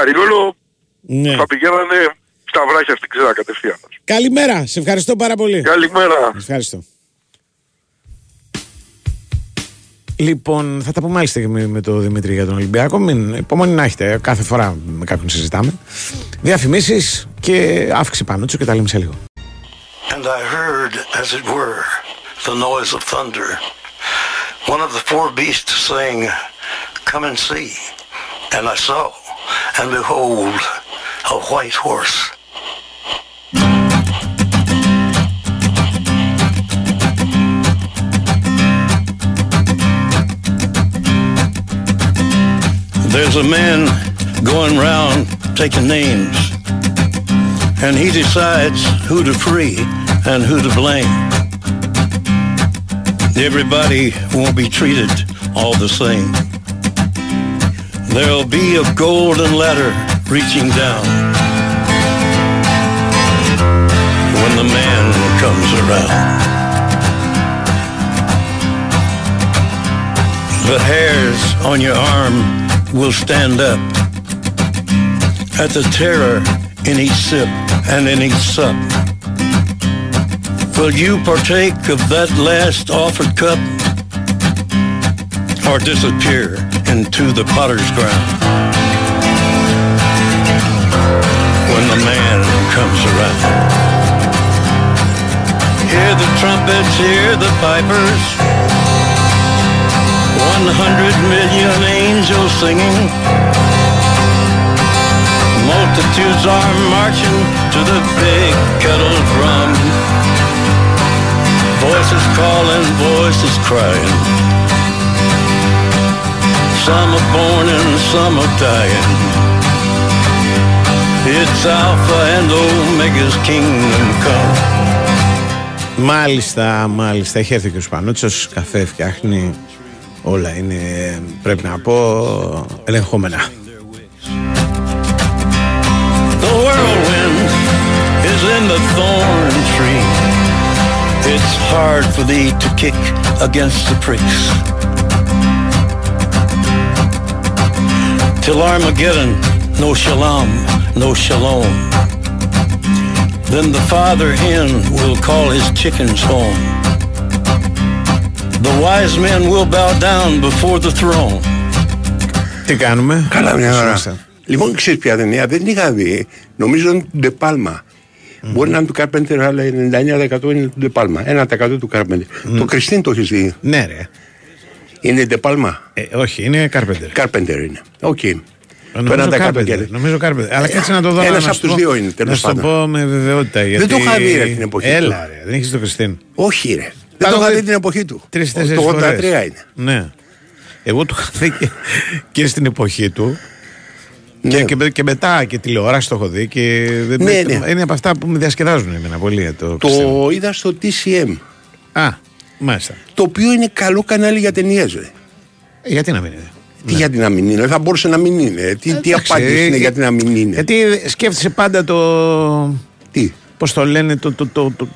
γιατί με το Σκαριόλο Ναι. θα πηγαίνανε στα βράχια στην ξέρα κατευθείαν. Καλημέρα. Σε ευχαριστώ πάρα πολύ. Καλημέρα. Ευχαριστώ. Λοιπόν, θα τα πούμε άλλη στιγμή με τον Δημήτρη για τον Ολυμπιακό. Μην υπομονή να έχετε. Κάθε φορά με κάποιον συζητάμε. Διαφημίσεις και αύξηση πανούτσου και τα λέμε σε λίγο. And I heard, as it were, the noise of thunder. One of the four beasts saying, Come and see. And I saw, and behold, a white horse. There's a man going round taking names, and he decides who to free and who to blame. Everybody won't be treated all the same. There'll be a golden ladder reaching down when the man comes around. The hairs on your arm will stand up at the terror in each sip and in each sup. Will you partake of that last offered cup or disappear into the potter's ground when the man comes around? Hear the trumpets, hear the pipers. One hundred million angels singing. Multitudes are marching to the big kettle drum. Voices calling, voices crying. Some are born and some are dying. It's Alpha and Omega's kingdom come. Μάλιστα, μάλιστα. Έχει έρθει και ο Σπανούτσος, καφέ φτιάχνει. Όλα είναι, πρέπει να πω, ελεγχόμενα. The whirlwind is in the thorn tree. It's hard for thee to kick against the pricks. Till Armageddon, no shalom, no shalom. Then the father hen will call his chickens home. The wise men will bow down before the throne. Τι κάνουμε, Καλά, μια ώρα. Είμαστε. Λοιπόν, ξέρεις ποια ταινία; Δεν την είχα δει. Νομίζω είναι του Ντεπάλμα. Μπορεί να είναι του Κάρπεντερ, αλλά 99% είναι του Ντεπάλμα. 1% του Κάρπεντερ. Το Κριστίν το έχεις δει; Ναι, ρε. Είναι Ντεπάλμα. Ε, όχι, είναι Κάρπεντερ. Κάρπεντερ είναι. Οκ. Το Νομίζω 1% Κάρπεντερ. και- Νομίζω Κάρπεντερ. Αλλά κάτσε να το δω. Ένας να από σου τους πω- δύο είναι, τέλος Να σου το πάντων. πω με βεβαιότητα. Γιατί... το είχα δει, ρε, την εποχή Έλα, του. ρε. Δεν έχεις το Christine. Όχι, ρε. Τα Δεν το έχω είχα δει δει την εποχή του. Τρεις-τέσσερις Το 83 φορές. είναι. Ναι. Εγώ το είχα δει και, και στην εποχή του. Ναι. Και, και, με- και μετά και τηλεόραση το έχω δει. Και δεν- Ναι, με- ναι. Είναι από αυτά που με διασκεδάζουν εμένα πολύ. ε, Το, Christine. Το είδα στο TCM. Α, μάλιστα. Το οποίο είναι καλό κανάλι για ταινίες. Ε, γιατί να μην είναι; Τι γιατί να μην είναι, θα μπορούσε να μην είναι. Τι, τι Ναι. Εντάξει, απάντηση ε, είναι ε, γιατί να μην είναι; Γιατί σκέφτεσαι πάντα το. Τι; Πώς το λένε, το, το, το, το,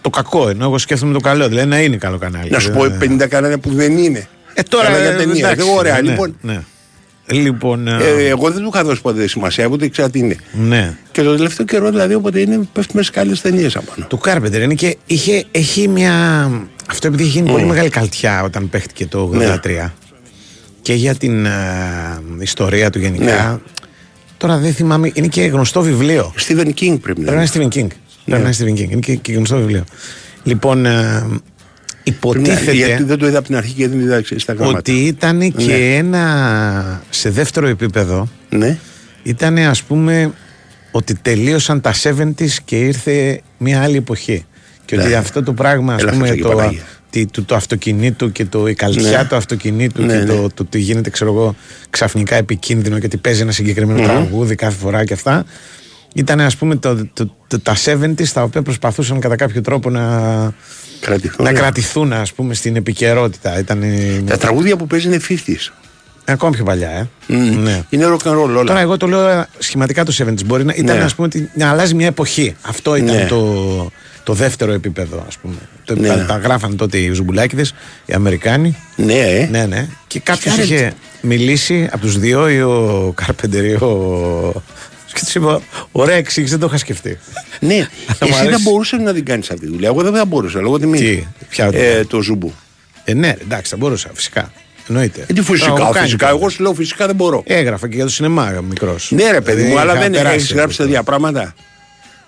το κακό. Ενώ εγώ σκέφτομαι το καλό. Δηλαδή να είναι καλό κανάλι. Να σου Δεν- πω 50 κανάλια που δεν είναι. Ε, τώρα. Καλά για ε, ταινία. εντάξει, Δεν ωραία. ναι, Λοιπόν, ναι. Λοιπόν. ε, ε, εγώ δεν του είχα δώσει ποτέ σημασία, ούτε ήξερα τι είναι. ναι. Και το τελευταίο καιρό δηλαδή όποτε είναι πέφτουμε σε καλέ ταινίες απάνω. Του Κάρπεντερ είναι και είχε, έχει μια. Αυτό επειδή είχε γίνει πολύ μεγάλη καλτιά όταν παίχτηκε το 83 και για την ε, ιστορία του γενικά. Ναι. Τώρα δεν θυμάμαι, είναι και γνωστό βιβλίο. Stephen King πρέπει να Πρέπει να είναι. είναι Stephen King. Πρέπει να είναι Stephen King. Είναι και, και γνωστό βιβλίο. Λοιπόν, ε, Πρέπει να- υποτίθεται Γιατί δεν το είδα από την αρχή και δεν είδα ξέρεις, στα γράμματα. ότι ήταν και Ναι. ένα σε δεύτερο επίπεδο Ναι. ήταν ας πούμε ότι τελείωσαν τα 70s και ήρθε μια άλλη εποχή και ότι Ναι. αυτό το πράγμα ας Έλα, πούμε Χριστέ και το, Παναγία. τι- του, το αυτοκινήτου και το, η καλτιά Ναι. του αυτοκινήτου Ναι, και ναι. το, το τι γίνεται ξέρω εγώ ξαφνικά επικίνδυνο και ότι παίζει ένα συγκεκριμένο Μμμ. τραγούδι κάθε φορά και αυτά ήταν ας πούμε το, το, το- τα 70s τα οποία προσπαθούσαν κατά κάποιο τρόπο να, Κρατηθούν. να κρατηθούν ας πούμε στην επικαιρότητα ήταν Τα τραγούδια που παίζει είναι 50s. ακόμα πιο παλιά ε. Μμ. Ναι. Είναι rock and roll όλα. Τώρα εγώ το λέω σχηματικά το 70s. Μπορεί να ήταν Ναι. ας πούμε ότι να αλλάζει μια εποχή. Αυτό ήταν Ναι. το, το δεύτερο επίπεδο ας πούμε. Το, Ναι. τα, τα γράφαν τότε οι Ζουμπουλάκηδες, οι Αμερικάνοι. Ναι, ε. Ναι, ναι. Και κάποιος Άρα- είχε μιλήσει από τους δύο ή ο Κάρπεντερ ή ο... Και τους είπα, ωραία εξήγηση, δεν το είχα σκεφτεί. Ναι, [laughs] Αλλά μου εσύ αρέσει. δεν μπορούσες να την κάνεις αυτή τη δουλειά. Εγώ δεν θα μπορούσα λόγω τιμής. Τι, ποια ε, το ζουμπού. Ε, ναι, εντάξει, θα μπορούσα, φυσικά. Εννοείται. Ε, τι Το φυσικά, έχω κάνει φυσικά. κιόλας. Εγώ σου λέω φυσικά δεν μπορώ. Έγραφα και για το σινεμά μικρός. Ναι, ρε παιδί μου, αλλά δεν έχεις γράψει τέτοια πράγματα.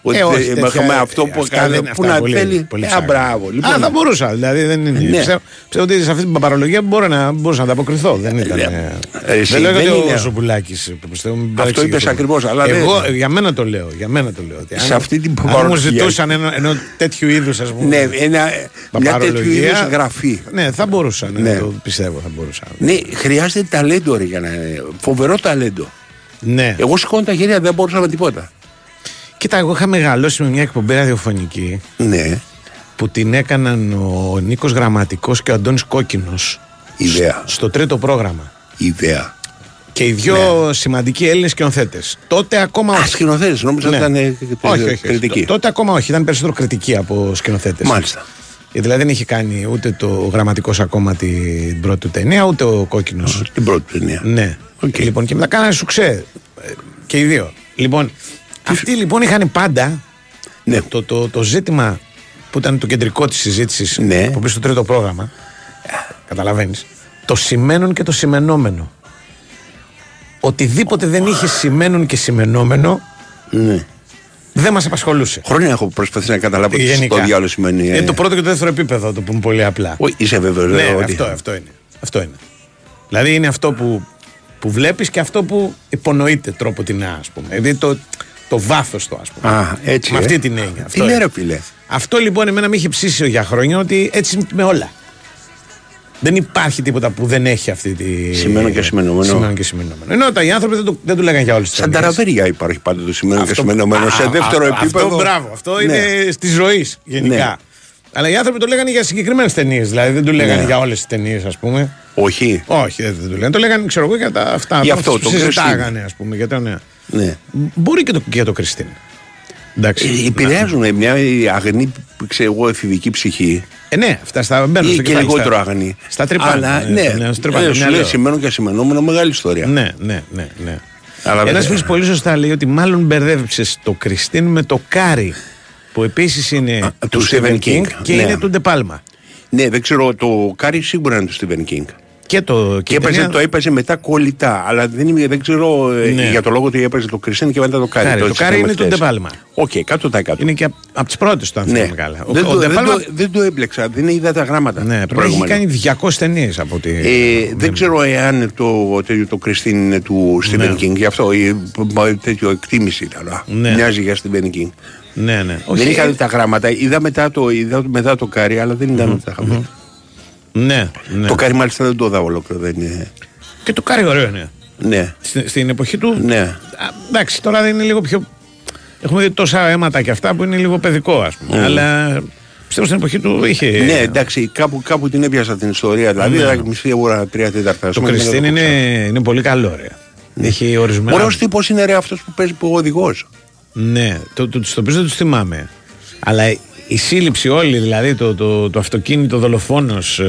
Ότι Ε, όχι, ε, τέτοια- με αυτό που αυτά έκανε, δεν- που αυτά να πολύ- θέλει. πολύ Ε, ψάχνω. μπράβο. Λοιπόν, Α, θα μπορούσα. Δηλαδή δεν είναι. Ναι. Πιστεύω, πιστεύω ότι σε αυτή την παπαρολογία μπορώ να, μπορούσα να ανταποκριθώ. Δεν ήταν. ε, εσύ δεν λέω δεν ότι ο είναι. Ζουμπουλάκης, πιστεύω, μην Αυτό παρεξηγηθούμε. είπες ακριβώς, αλλά δεν- Εγώ για μένα το λέω. Για μένα το λέω. ότι Σε αν- αυτή την Αν μου παπαρολογία. ζητούσαν ένα, ενώ τέτοιου είδους ας πούμε. Ναι, ένα, μια τέτοιου παπαρολογία, είδους γραφή. Ναι, θα μπορούσα. Ναι, Ναι. Το πιστεύω, θα μπορούσα. Ναι, χρειάζεται ταλέντο ρε, για να Φοβερό ταλέντο. Ναι. Εγώ σηκώνω τα χέρια, δεν μπορούσα με τίποτα. Κοίτα, εγώ είχα μεγαλώσει με μια εκπομπή ραδιοφωνική Ναι. που την έκαναν ο Νίκος Γραμματικός και ο Αντώνης Κόκκινος Ιδέα. στο τρίτο πρόγραμμα. Ιδέα. Και οι δυο σημαντικοί Έλληνες σκηνοθέτες. Τότε ακόμα Α, όχι. σκηνοθέτες, νόμιζα ότι ήταν ε, όχι, όχι, όχι. κριτική. Τ- Τότε ακόμα όχι. Ήταν περισσότερο κριτική από σκηνοθέτες. Μάλιστα. Γιατί δηλαδή δεν είχε κάνει ούτε το γραμματικός ακόμα την πρώτη του ταινία, ούτε ο κόκκινος. Την πρώτη του ταινία. Ναι. Λοιπόν, και μετά κάνανε σουξέ. ε, Και οι δύο. Λοιπόν, αυτοί λοιπόν είχαν πάντα Ναι. το, το, το ζήτημα που ήταν το κεντρικό της συζήτησης Ναι. που πει στο τρίτο πρόγραμμα. Καταλαβαίνεις. Το σημαίνον και το σημενόμενο. Οτιδήποτε δεν είχε σημαίνον και σημενόμενο Ναι. δεν μας απασχολούσε. Χρόνια έχω προσπαθήσει να καταλάβω τι Γενικά. το διάλογο σημαίνει. ε. Είναι το πρώτο και το δεύτερο επίπεδο, το πούμε πολύ απλά. Όχι, είσαι βέβαιος. Ναι, αυτό, αυτό είναι. Αυτό είναι. Δηλαδή είναι αυτό που, που βλέπεις και αυτό που υπονοείται τρόπο την ας πούμε. Δηλαδή το, το βάθος του, ας πούμε. Α, έτσι. Με ε. αυτή την έννοια. Τι Αυτό, λέει, είναι. ρε φίλε; αυτό λοιπόν εμένα με είχε ψήσει για χρόνια ότι έτσι είναι με όλα. Δεν υπάρχει τίποτα που δεν έχει αυτή τη. Σημαίνον και σημενόμενο. Σημαίνον και σημενόμενο. Ενώ τα οι άνθρωποι δεν, το, δεν του λέγανε για όλε τι Σαν τα ραβέρια υπάρχει πάντα το σημαίνον και σημενόμενο. Σε δεύτερο επίπεδο. Αυτό, μπράβο, αυτό Ναι. είναι στη ζωή γενικά. Ναι. Αλλά οι άνθρωποι το λέγανε για συγκεκριμένες ταινίες. Δηλαδή δεν του λέγανε Ναι. για όλες τις ταινίες, ας πούμε. Όχι. Όχι, δεν, δεν του λέγανε. Το λέγανε, ξέρω εγώ, για τα αυτά. Για που αυτό, το συζητάγανε, ας πούμε. Για το, ναι. Ναι. Μπορεί και, το, και για το Christine. Εντάξει. Ε, Επηρεάζουν μια αγνή, ξέρω εγώ, εφηβική ψυχή. Ε, ναι, αυτά στα μπαίνουν Ή στο και κεφάλι, λιγότερο στα- αγνή. Στα τρυπάνε. Αλλά ναι, ναι, ναι, στα τρυπάνε, ε, το σου μυαλό. λέει σημαίνον και σημαινόμενο μεγάλη ιστορία. Ναι, ναι, ναι. ναι. Αλλά Ένας βέβαια- φίλος πολύ σωστά λέει ότι μάλλον μπέρδεψε το Christine με το Κάρι. Που επίσης είναι του Stephen King, και ναι. είναι του Ντεπάλμα. Ναι, δεν ξέρω, το Κάρι σίγουρα είναι του Stephen King. Και το. Και η έπαιζε, ταινία- το έπαιζε μετά κολλητά. Αλλά δεν, είμαι, δεν ξέρω ε, Ναι. για το λόγο ότι έπαιζε το Christine και μετά το Carrie. Carrie. Το έτσι Κάρι είχαμε είναι του χτες. Ντεπάλμα. Οκ, 100%. Είναι και από τις πρώτες του, αν Ναι. θυμάμαι καλά. Ο- δεν, ο το, δεν, Ντεπάλμα- το, δεν το έμπλεξα, δεν είδα τα γράμματα. Ναι, πρέπει να έχει προηγούμενα. κάνει 200 ταινίες από ό,τι. Ε, δεν ξέρω εάν το, το, το Christine είναι του Stephen Ναι. King, γι' αυτό η, τέτοιο εκτίμηση ήταν. Ναι. Μοιάζει για Stephen King. Ναι, ναι. δεν είχα δει τα γράμματα, είδα μετά το, είδα μετά το Κάρι, αλλά δεν ήταν τα είχα δει. Ναι, ναι. Το Κάρι μάλιστα δεν το είδα ολόκληρο. Δεν είναι. Και το Κάρι ωραίο είναι. Ναι. Στην, στην εποχή του. Ναι. Α, εντάξει, τώρα δεν είναι λίγο πιο. Έχουμε δει τόσα αίματα και αυτά που είναι λίγο παιδικό, ας πούμε. Mm. Αλλά πιστεύω στην εποχή του είχε. Ναι, εντάξει, κάπου, κάπου την έπιασα την ιστορία. Δηλαδή, Ναι. ναι. μισή ώρα, τρία τέταρτα. ας Το πούμε, και Christine δεν το είναι, είναι πολύ καλό, ρε. Έχει ορισμένα. Ωραίος τύπος είναι ρε αυτός που παίζει που ο οδηγός. Ναι, το, το, το, δεν του θυμάμαι. Αλλά η σύλληψη όλη, δηλαδή το, το, το αυτοκίνητο δολοφόνος,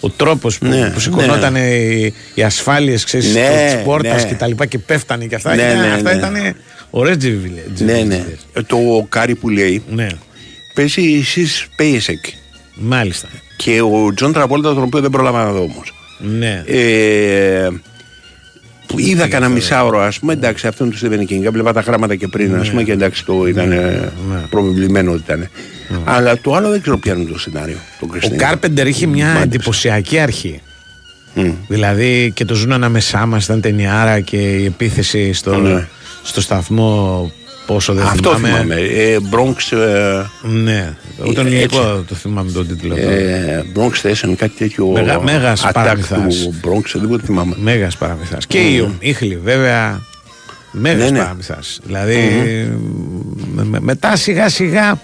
ο τρόπος που, Ναι, που σηκωνόταν οι, οι ασφάλειες Ναι, της πόρτας ναι. και τα λοιπά και πέφτανε και αυτά. Ναι, ήταν, ναι, αυτά ναι. ήταν ωραίες τζιβιλέ. Ναι, ναι. Ε, Το Κάρι που λέει Ναι, παίζει η Sissy Spacek. μάλιστα. Και ο Τζον Τραβόλτα, τον οποίο δεν πρόλαβα να δω όμως. Ναι. Ε, που είδα κανένα μισάωρο, ας πούμε. Εντάξει, αυτό είναι του Stephen King. Έβλεπα τα γράμματα και πριν, ας πούμε, και εντάξει, το ήταν ε, προβεβλημένο ότι ήταν. Αλλά το άλλο δεν ξέρω ποιο είναι το σενάριο. Το Ο Christine. Κάρπεντερ είχε μια εντυπωσιακή αρχή. Δηλαδή και το Ζουν Ανάμεσά μας ήταν ταινιάρα και η επίθεση στο, Ναι. στο σταθμό πόσο δεν Αυτό θυμάμαι. θυμάμαι. Ε, Bronx. Ε, Ναι, ούτε Ε, ελληνικό έτσι. το θυμάμαι τον τίτλο αυτό. ε, Bronx Station, κάτι τέτοιο. Μεγα- μέγας attack παραμυθάς. του Bronx, δεν το θυμάμαι. Μέγας παραμυθάς. Και η Ήχλη βέβαια. Μέγας Ναι, ναι. παραμυθάς. Δηλαδή με- με- μετά σιγά σιγά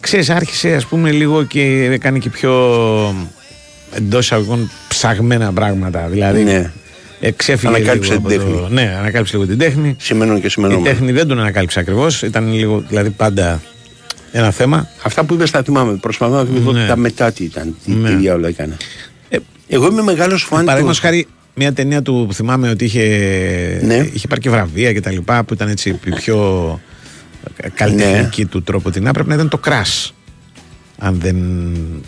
ξέρεις άρχισε ας πούμε λίγο και έκανε και πιο εντός εισαγωγικών ψαγμένα πράγματα. Δηλαδή Ναι. Εξέφυγε Ανακάλυψε λίγο την από το- τέχνη. Ναι, ανακάλυψε λίγο την τέχνη. Σημαίνον και Η σημαίνον. τέχνη δεν τον ανακάλυψε ακριβώς. Ήταν λίγο δηλαδή πάντα ένα θέμα. Αυτά που είπες τα θυμάμαι. Προσπαθώ να θυμηθώ Ναι. τα μετά τι ήταν. Τι, Ναι. τι διάολο έκανε. Ε, Εγώ είμαι μεγάλος φαν Παραδείγματος του. χάρη, μια ταινία του που θυμάμαι ότι είχε, Ναι. είχε πάρει και βραβεία και τα λοιπά, που ήταν έτσι η πιο καλλιτεχνική Ναι. του τρόπο την πρέπει να ήταν το Crash. Αν δεν,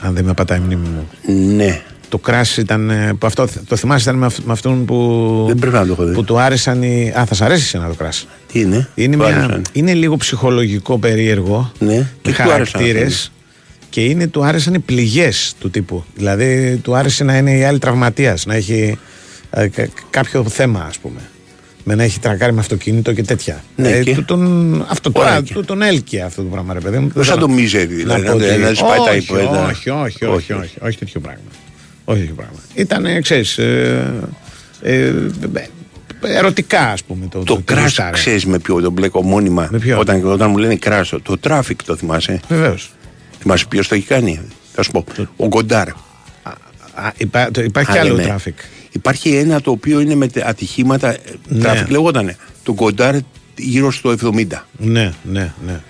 αν δεν με πατάει η μνήμη μου. Ναι. Το Crash ήταν. ε, Που αυτό, το θυμάσαι ήταν με, αυ- με αυτόν που. Δεν πρέπει να το έχω δει. Που του άρεσαν οι. Α, θα σ' αρέσει εσένα το Crash. Τι είναι; Είναι, Του μια, άρεσαν. είναι λίγο ψυχολογικό περίεργο. Ναι. Με Και του άρεσαν χαρακτήρε. αυτοί. Και είναι, του άρεσαν οι πληγές του τύπου. Δηλαδή, του άρεσε να είναι η άλλη τραυματίας, να έχει ε, κα- κάποιο θέμα, ας πούμε. Με να έχει τρακάρει με αυτοκίνητο και τέτοια. Ναι, και; του- τον, αυτό τώρα, Ωραία και. του, τον έλκυε αυτό το πράγμα, ρε παιδί μου. Δεν Σαν θέλω το Μίζερη, δηλαδή, πω να- ότι- να σπάει τα όχι, υπόεδρα. όχι, όχι, όχι, Όχι, όχι, όχι, τέτοιο πράγμα. Όχι τέτοιο πράγμα. Ήταν, ξέρεις. Ε, ε, ε, ερωτικά, ας πούμε. Το, Το το crash, γουστάρε. ξέρεις με ποιο τον μπλέκω μόνιμα. Με ποιο; Όταν, όταν μου λένε crash, το traffic το θυμάσαι; Βεβαίως. Θυμάσαι ποιος το έχει κάνει; Θα σου πω. Ο Γκοντάρ. Α, υπά, το, υπάρχει κι Α, άλλο λέμε. traffic. Υπάρχει ένα το οποίο είναι με τε- ατυχήματα. Ναι. Traffic λεγότανε. Το Γκοντάρ γύρω στο 70. Ναι, ναι, ναι.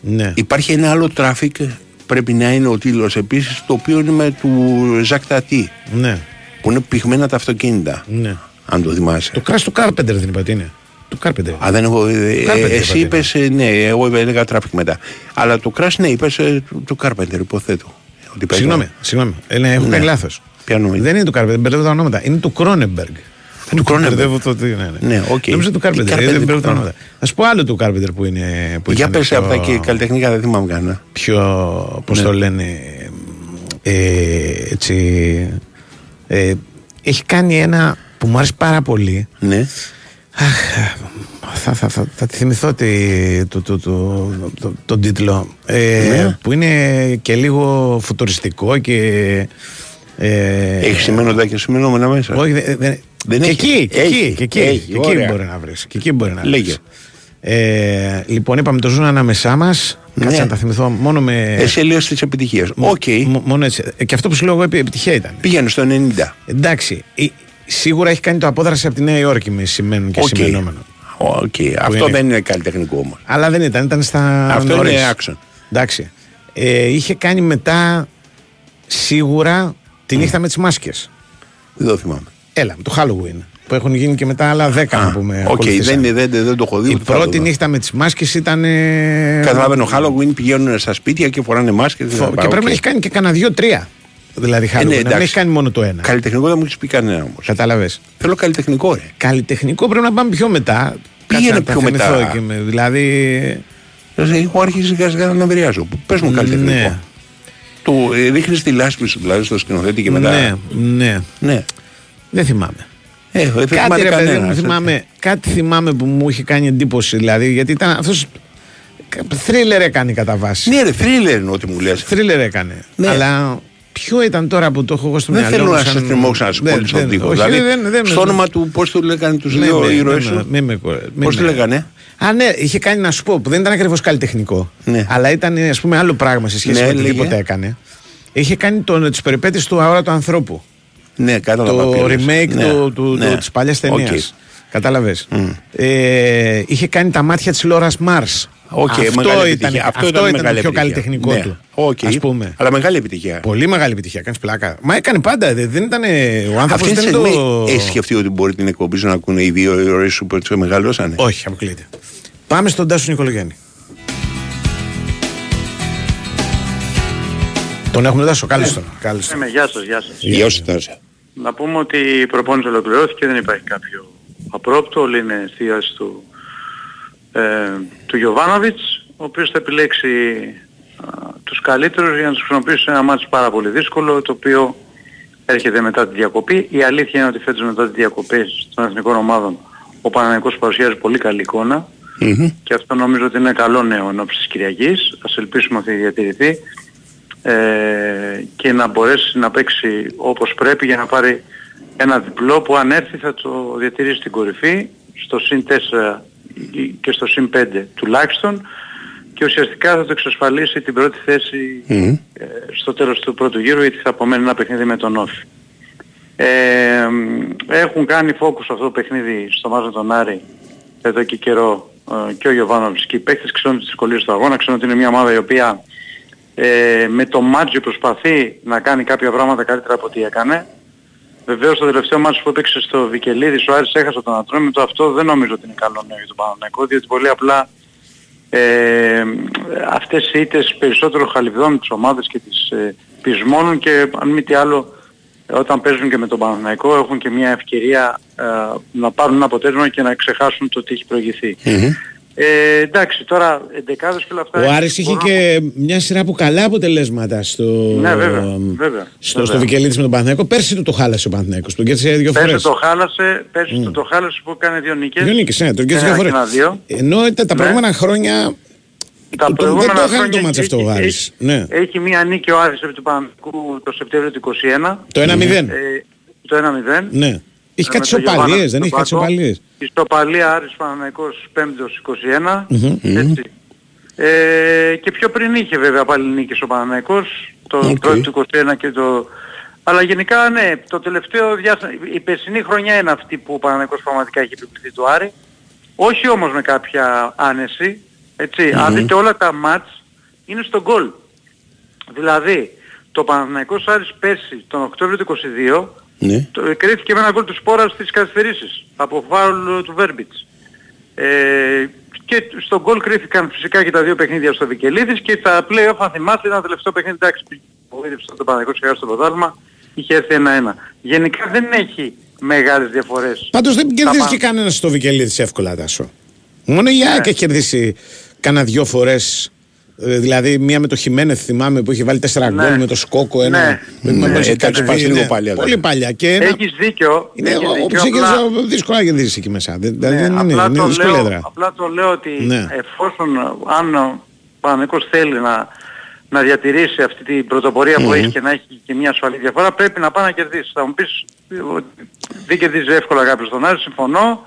ναι. Υπάρχει ένα άλλο traffic, πρέπει να είναι ο τίτλος επίσης, το οποίο είναι με του Ζακ Τατί. Ναι, Που είναι πηγμένα τα αυτοκίνητα. ναι. Αν το θυμάσαι. Το crash του Carpenter δεν είπα τι είναι. Του Carpenter. Α, δεν έχω. ε, Carpenter ε, εσύ είπατε, είπες, ναι, εγώ έλεγα traffic μετά. Αλλά το crash, ναι, είπες του, του Carpenter, υποθέτω. Ότι παίζει- Συγγνώμη, συγγνώμη. Ε, ναι, έχω Ναι. κάνει λάθος. Ποιανού είναι. Δεν είναι του Carpenter, μπερδεύω τα ονόματα. Είναι του Cronenberg. Του Cronenberg. Μπερδεύω το τι, ναι, ναι. Ναι, οκ. Νομίζω του Carpenter. Τι ε, Carpenter Δεν του μπερδεύω τα Cronenberg. ονόματα. Θα σου πω άλλο του Carpenter που είναι. Που Για ήταν πες πιο- από τα και καλλιτεχνικά δεν θυμάμαι κανένα. πιο, πώς Ναι. το λένε, ε, έτσι, ε, έχει κάνει ένα που μου άρεσε πάρα πολύ. Ναι. Αχ, θα, θα, θα, θα τη θυμηθώ τη, το, το, το, το, τον τίτλο. Ε, Ναι. Που είναι και λίγο φουτουριστικό και... Ε, Έχεις σημαίνοντα και σημαινόμενα μέσα. όχι, δεν, δεν, Δεν και έχει. εκεί, και Έχει, εκεί, και εκεί, έχει, και εκεί ωραία. μπορεί να βρεις. Και εκεί μπορεί να Λέγε. βρεις. Ε, λοιπόν, είπαμε το Ζουν Ανάμεσά μας. Ναι. Κάτσε να τα θυμηθώ μόνο με. Εσύ έλεγε της επιτυχίας. Οκ. Μ- μόνο έτσι. Ε, Και αυτό που σου λέω εγώ επί- επιτυχία ήταν. Πήγαινε στο 90. Εντάξει. ε, Σίγουρα έχει κάνει το απόδραση από τη Νέα Υόρκη με σημαίνον και OK. σημαινόμενο. OK. Αυτό είναι- δεν είναι καλλιτεχνικό όμως. Αλλά δεν ήταν, ήταν στα. Αυτό νωρίς. είναι action. Εντάξει. Ε, είχε κάνει μετά σίγουρα τη νύχτα με τις μάσκες Δεν το θυμάμαι. Έλα, με το Halloween. Που έχουν γίνει και μετά άλλα 10 να πούμε. Οκ, ακολουθήσαν. δεν, δεν, δεν, δεν το έχω δει. Η ούτε θα το πρώτη δω. νύχτα με τις μάσκες ήταν. ε, Καταλαβαίνω, Halloween πηγαίνουν στα σπίτια και φοράνε μάσκες. Φο- Και πρέπει να έχει κάνει και κανένα δύο-τρία. Δηλαδή Halloween. ναι, να μην εντάξει. έχει κάνει μόνο το ένα. Καλλιτεχνικό δεν μου έχεις πει κανένα όμως. Κατάλαβες. Θέλω καλλιτεχνικό, ρε. Καλλιτεχνικό πρέπει να πάμε πιο μετά. Πήγαινε Κάτσε να τα πιο μετά. θυμηθώ και με- δηλαδή. Δηλαδή, Έχω αρχίσει σιγά σιγά να νευριάζω. Πες μου καλλιτεχνικό. Ναι. Του ρίχνει τη λάσπη σου δηλαδή στο σκηνοθέτη και μετά. Ναι, ναι. ναι. Δεν θυμάμαι. Ε, δεν Κάτι, θυμάται ρε, παιδί κανένας. μου, θυμάμαι, κάτι θυμάμαι που μου είχε κάνει εντύπωση. Δηλαδή, γιατί ήταν αυτός. Θρίλερ έκανε κατά βάση. Ναι, ρε, θρίλερ είναι ό,τι μου λες. Θρίλερ έκανε. Ναι. Αλλά ποιο ήταν τώρα που το έχω εγώ στο Δεν μυαλό θέλω μου να σαν- σε στριμώξω να σου Δεν- πω στον δεν- τοίχο. όχι, Δηλαδή, δεν- δεν- στο όνομα του, πώς του λέγανε τους Μη δύο με- ήρωες μη σου; με- μη με κορε- μη Πώς με- του λέγανε; Α, ναι, είχε κάνει να σου πω που δεν ήταν ακριβώς καλλιτεχνικό. Ναι. Αλλά ήταν ας πούμε άλλο πράγμα σε σχέση Ναι, με λέγε. οτιδήποτε έκανε. Είχε κάνει τις περιπέτειες του αόρατου του ανθρώπου. Ναι, κατάλαβα. το ποιο λες. remake Ναι, του, του, ναι. του, της παλιάς ταινίας. Οκ. Κατάλαβες. Ε, είχε κάνει τα μάτια της Λόρας Μάρς. Οκ, αυτό μεγάλη ήταν, επιτυχία. αυτό ήταν ήταν μεγάλη το πιο επιτυχία. καλλιτεχνικό Ναι. του. Οκ. Ας πούμε. Αλλά μεγάλη επιτυχία. Πολύ μεγάλη επιτυχία. Κάνεις πλάκα. Μα έκανε πάντα. δε- Δεν ήταν ο άνθρωπος Αυτή τη δεν στιγμή το... έχει σκεφτεί ότι μπορεί την εκπομπή σου να ακούνε οι δύο ήρωές σου που έτσι μεγαλώσανε; Όχι, αποκλείεται. Πάμε στον Τάσο Νικολογιάννη. Τον έχουμε Τάσο. Κάλεσε τον. Κάλεσε τον. Είμαι, γεια σας, γεια σας. Γεια σου, Τάσο. Να πούμε ότι η προπόνηση ολοκληρώθηκε, δεν υπάρχει κάποιο απρόπτο, όλοι είναι εστίαση του, ε, του Γιωβάνοβιτς, ο οποίος θα επιλέξει α, τους καλύτερους για να τους χρησιμοποιήσει σε ένα μάτι πάρα πολύ δύσκολο, το οποίο έρχεται μετά τη διακοπή. Η αλήθεια είναι ότι φέτος μετά τη διακοπή των εθνικών ομάδων ο Παναγικός παρουσιάζει πολύ καλή εικόνα και αυτό νομίζω ότι είναι καλό νέο εν ώψη της Κυριακής. Ας ελπίσουμε ότι διατηρηθεί ε, και να μπορέσει να παίξει όπως πρέπει για να πάρει ένα διπλό που αν έρθει θα το διατηρήσει στην κορυφή στο συν 4 και στο συν 5 τουλάχιστον και ουσιαστικά θα το εξασφαλίσει την πρώτη θέση ε, στο τέλος του πρώτου γύρου γιατί θα απομένει ένα παιχνίδι με τον Όφη. Ε, έχουν κάνει focus αυτό το παιχνίδι στο μάζο τον Άρη εδώ και καιρό ε, και ο Γιωβάνοβιτς και οι παίκτες ξέρουν τις δυσκολίες του αγώνα, ξέρουν ότι είναι μια ομάδα η οποία ε, με το μάτζι προσπαθεί να κάνει κάποια πράγματα καλύτερα από ό,τι έκανε. Βεβαίως το τελευταίο μάτς που έπαιξε στο Βικελίδη ο Άρης έχασε τον Ατρόμητο, αυτό δεν νομίζω ότι είναι καλό νέο για τον Παναθηναϊκό, διότι πολύ απλά ε, αυτές οι ήττες περισσότερο χαλιβδώνουν τις ομάδες και τις ε, πεισμώνουν και αν μη τι άλλο όταν παίζουν και με τον Παναθηναϊκό έχουν και μια ευκαιρία ε, να πάρουν ένα αποτέλεσμα και να ξεχάσουν το τι έχει προηγηθεί. Ε, εντάξει, τώρα εντεκάδες και όλα αυτά... Ο Άρης είχε μπορώ- και μια σειρά από καλά αποτελέσματα στο, Ναι, βέβαια, βέβαια, στο, βέβαια. στο Βικελίδης με τον Παναθηναϊκό. Πέρσι του το χάλασε ο Παναθηναϊκός. Τον κέρδισε δύο Πέρσι φορές. το χάλασε, πέρσι του το χάλασε που έκανε δύο νίκες. Δύο νίκες, ναι, τον κέρδισε Ένα δύο και φορές. ένα δύο. Ενώ τα, τα Ναι. προηγούμενα χρόνια Τα τον- προηγούμενα δεν το έκανε χρόνια το μάτς αυτό ο έχει- Άρης. Έχει, Ναι. έχει μία νίκη ο Άρης επί του Παναθηναϊκού το Σεπτέμβριο του 21. Το 1-0. Ε, το 1-0. Ναι. Έχει Ε, κάτι με το σοπαλίες, Γιωβάνα δεν έχει στον κάτι Πάκο. σοπαλίες. Η Ιστοπαλία Άρης Παναθηναϊκός 5ος 21. Μμμ. Έτσι. Ε, και πιο πριν είχε βέβαια πάλι νίκες ο Παναθηναϊκός, το Οκ. πρώτο του 21 και το... Αλλά γενικά ναι, το τελευταίο διάστημα, η περσινή χρονιά είναι αυτή που ο Παναθηναϊκός πραγματικά έχει επιβληθεί του Άρη. Όχι όμως με κάποια άνεση, έτσι. Αν δείτε όλα τα ματς είναι στο γκολ. Δηλαδή, το Παναθηναϊκός Άρης πέρσι τον Οκτώβριο του 22 Ναι. το, κρίθηκε με ένα γκολ του Σπόρας στις καθυστερήσεις από φάουλ του Βέρμπιτς. Ε, και στον γκολ κρίθηκαν φυσικά και τα δύο παιχνίδια στο Βικελίδης και στα play-off αν θυμάστε ένα τελευταίο παιχνίδι εντάξει που είδεψε το Παναγικός και στο πρωτάθλημα είχε έρθει 1-1. Γενικά δεν έχει μεγάλες διαφορές. Πάντως δεν Τα κερδίζει πα- και κανένας στο Βικελίδης εύκολα τάσο. Μόνο η Ναι. ΑΕΚ έχει κερδίσει κάνα δυο φορές. Ε, Δηλαδή μία με το Χιμένεθ θυμάμαι που είχε βάλει τέσσερα Ναι. γκολ με το Σκόκο ένα. Ναι. με- Ναι. με- Ε, εντάξει, ναι, πας ναι, λίγο παλιά, Πολύ δηλαδή. παλιά. Και ένα, Έχεις δίκιο. είναι, έχεις όποιος δίκιο, έχει απλά- κερδίσει, δύσκολα κερδίσεις εκεί μέσα. Δεν- Ναι, δεν είναι, απλά, είναι το δύσκολη λέω, έδρα. απλά το λέω ότι Ναι. εφόσον αν ο Παναγικός θέλει να, να διατηρήσει αυτή την πρωτοπορία που έχει και να έχει και μια ασφαλή διαφορά πρέπει να πάει να κερδίσει. Θα μου πεις ε, ότι δεν κερδίζει εύκολα κάποιος τον Άρη, συμφωνώ.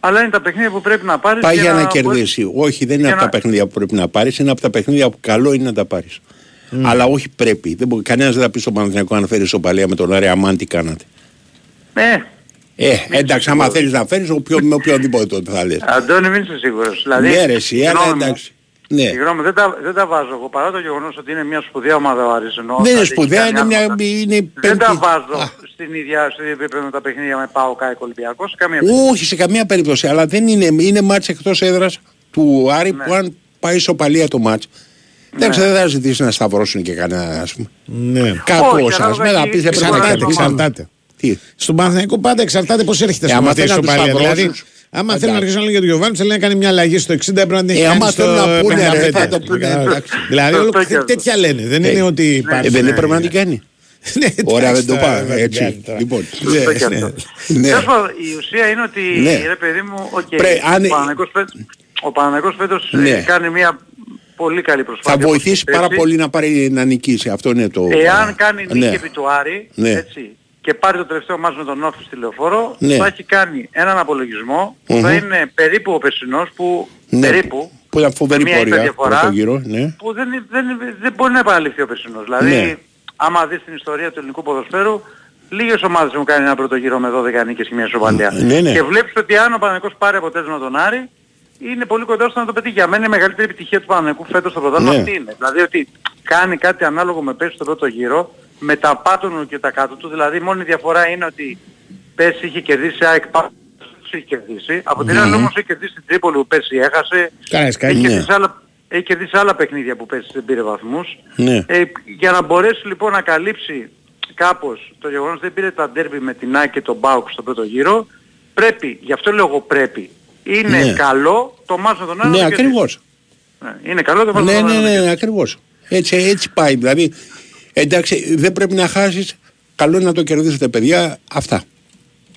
Αλλά είναι τα παιχνίδια που πρέπει να πάρεις Πάει για να μπορείς- κερδίσει. Όχι, δεν είναι για από τα να- παιχνίδια που πρέπει να πάρεις, είναι από τα παιχνίδια που καλό είναι να τα πάρεις. Αλλά όχι πρέπει. Δεν μπορεί, κανένας δεν θα πει στον Παναθηναϊκό αν φέρεις σοπαλία με τον Άρη Αμάν τι κάνατε. Ναι, Ε, εντάξει, άμα θέλεις να φέρεις με οποιοδήποτε τότε θα λες. Αντώνη μην είσαι σίγουρος. Δηλαδή, Ναι, ρε, εσύ, αλλά συγγνώμη μου, εντάξει. Ναι. Συγγνώμη, δεν τα, δεν τα βάζω εγώ παρά το γεγονός ότι είναι μια σπουδαία ομάδα ο Άρης εννοώ. Δεν είναι δηλαδή, σπουδαία, έχει είναι κάνει μια. άλματα. Είναι Δεν τα πέμπτη. βάζω Α, στην ίδια, στο ίδιο επίπεδο με τα παιχνίδια με Πάο Κάικο Ολυμπιακός. Καμία Όχι, σε καμία περίπτωση. Αλλά δεν είναι, είναι μάτς εκτός έδρας του Άρη Ναι. που αν πάει σοπαλία το μάτς. Εντάξει, δεν θα ζητήσει να σταυρώσουν και κανένα, ας πούμε. Ναι. Κάπως, Όχι, ας πούμε, ανάλογα θα πεις και- δεν πρέπει να και- Εξαρτάται, κερδίσουμε. εξαρτάται. Τι; Στον Παναθηναϊκό πάντα εξαρτάται πώς έρχεται Ε, στο άμα μαθαίρι θέλει να τους σοπαλία. Δηλαδή, σταυρώσεις, άμα θέλει να αρχίσουν να λένε για τον Γιωβάνη, θέλει να κάνει μια αλλαγή στο 60, πρέπει να την έχει Ε, κάνει άμα στο θέλουν να πούνε, ρε, 55. θα το πούνε, εντάξει. Δηλαδή, Σωστό όλο- και αυτό. τέτοια λένε. Δεν είναι ότι Ε, υπάρχει. δεν ναι. έπρεπε να την κάνει. [laughs] Ναι, Ωραία, εντάξει, δεν το τώρα, πάει. δεν την Έτσι. κάνει τώρα. Λοιπόν. Σωστό και Ναι, αυτό. Ναι. Τέλος πάντων, η ουσία είναι ότι, Ναι. ρε παιδί μου, οκ, Πρέ- αν- ο Παναθηναϊκός φέτος, ο Παναθηναϊκός φέτος ε, Ναι. κάνει μια πολύ καλή Θα προσπάθεια. βοηθήσει όπως πάρα έτσι. πολύ να πάρει να νικήσει. Αυτό είναι το. Εάν κάνει νίκη Ναι. επί του Άρη, Ναι. έτσι, και πάρει το τελευταίο ματς με τον ΟΦΗ στη Λεωφόρο, Ναι. θα έχει κάνει έναν απολογισμό που Μμμ. θα είναι περίπου ο περσινός που Ναι, περίπου Που ήταν φοβερή μια πορεία υπερδιαφορά. πρώτο γύρο. Ναι. που δεν, δεν, δεν μπορεί να επαναληφθεί ο περσινός. Δηλαδή, Ναι. άμα δεις την ιστορία του ελληνικού ποδοσφαίρου, λίγες ομάδες έχουν κάνει ένα πρώτο γύρο με 12 νίκες και μια σοβαλία. Ναι, ναι. Και βλέπεις ότι αν ο Παναγικός πάρει αποτέλεσμα τον Άρη, είναι πολύ κοντά στο να το πετύχει. Για μένα η μεγαλύτερη επιτυχία του Παναγικού φέτος στο πρωτάθλημα Ναι. αυτή είναι. Δηλαδή ότι κάνει κάτι ανάλογο με πέρσι στο πρώτο γύρο, με τα πάτω του και τα κάτω του. Δηλαδή η μόνη διαφορά είναι ότι πέρσι είχε κερδίσει ΑΕΚ πάνω τους είχε κερδίσει. Από την άλλη όμως έχει κερδίσει την Τρίπολη που πέρσι έχασε. Κάνεις κάτι, Έχει ναι. κερδίσει άλλα, έχει κερδίσει άλλα παιχνίδια που πέρσι δεν πήρε βαθμούς. Ναι. Ε, για να μπορέσει λοιπόν να καλύψει κάπως το γεγονός ότι δεν πήρε τα ντέρμπι με την ΑΕΚ και τον Μπάουκ στο πρώτο γύρο, πρέπει, γι' αυτό λέω εγώ πρέπει, είναι Ναι. καλό το μάτς με τον Άρη Ναι, να το κερδίσει. ακριβώς. Ναι, είναι καλό το μάτς με Ναι, τον ναι, Άρη να το ναι, κερδίσει. ακριβώς. Έτσι, έτσι πάει. Δηλαδή, εντάξει, δεν πρέπει να χάσεις. Καλό είναι να το κερδίσετε, παιδιά. Αυτά.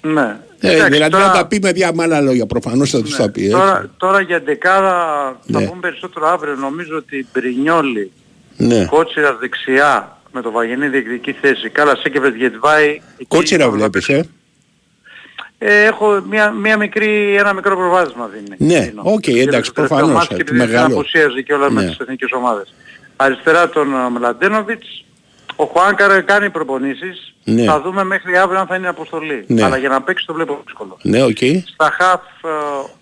Ναι. Ε, Εντάξει, δηλαδή τώρα- να τα πει με δια με άλλα λόγια. Προφανώς θα τους τα πει. έτσι. Τώρα, τώρα για δεκάδα θα Ναι. πούμε περισσότερο αύριο. Νομίζω ότι Μπρινιόλη, Ναι. Κότσιρας δεξιά με το Βαγενή διεκδικεί θέση. Καλά, Σένκεφελντ, Γεντβάι. εκεί Κότσιρα πάμε να βλέπεις, ε. Ε, έχω μια, μια μικρή, ένα μικρό προβάδισμα δίνει. Ναι, δίνω. οκ, Για το εντάξει, τελευταίο προφανώς, ματς ε, Και το επειδή δεν μεγάλο. απουσίαζε και όλα με Ναι. τις εθνικές ομάδες. Αριστερά τον ε, Μλαντένοβιτς. Ο Χουάνκαρ κάνει προπονήσεις. Ναι. Θα δούμε μέχρι αύριο αν θα είναι αποστολή. Ναι. Αλλά για να παίξει το βλέπω δύσκολο. Ναι, οκ. Στα χαφ ε,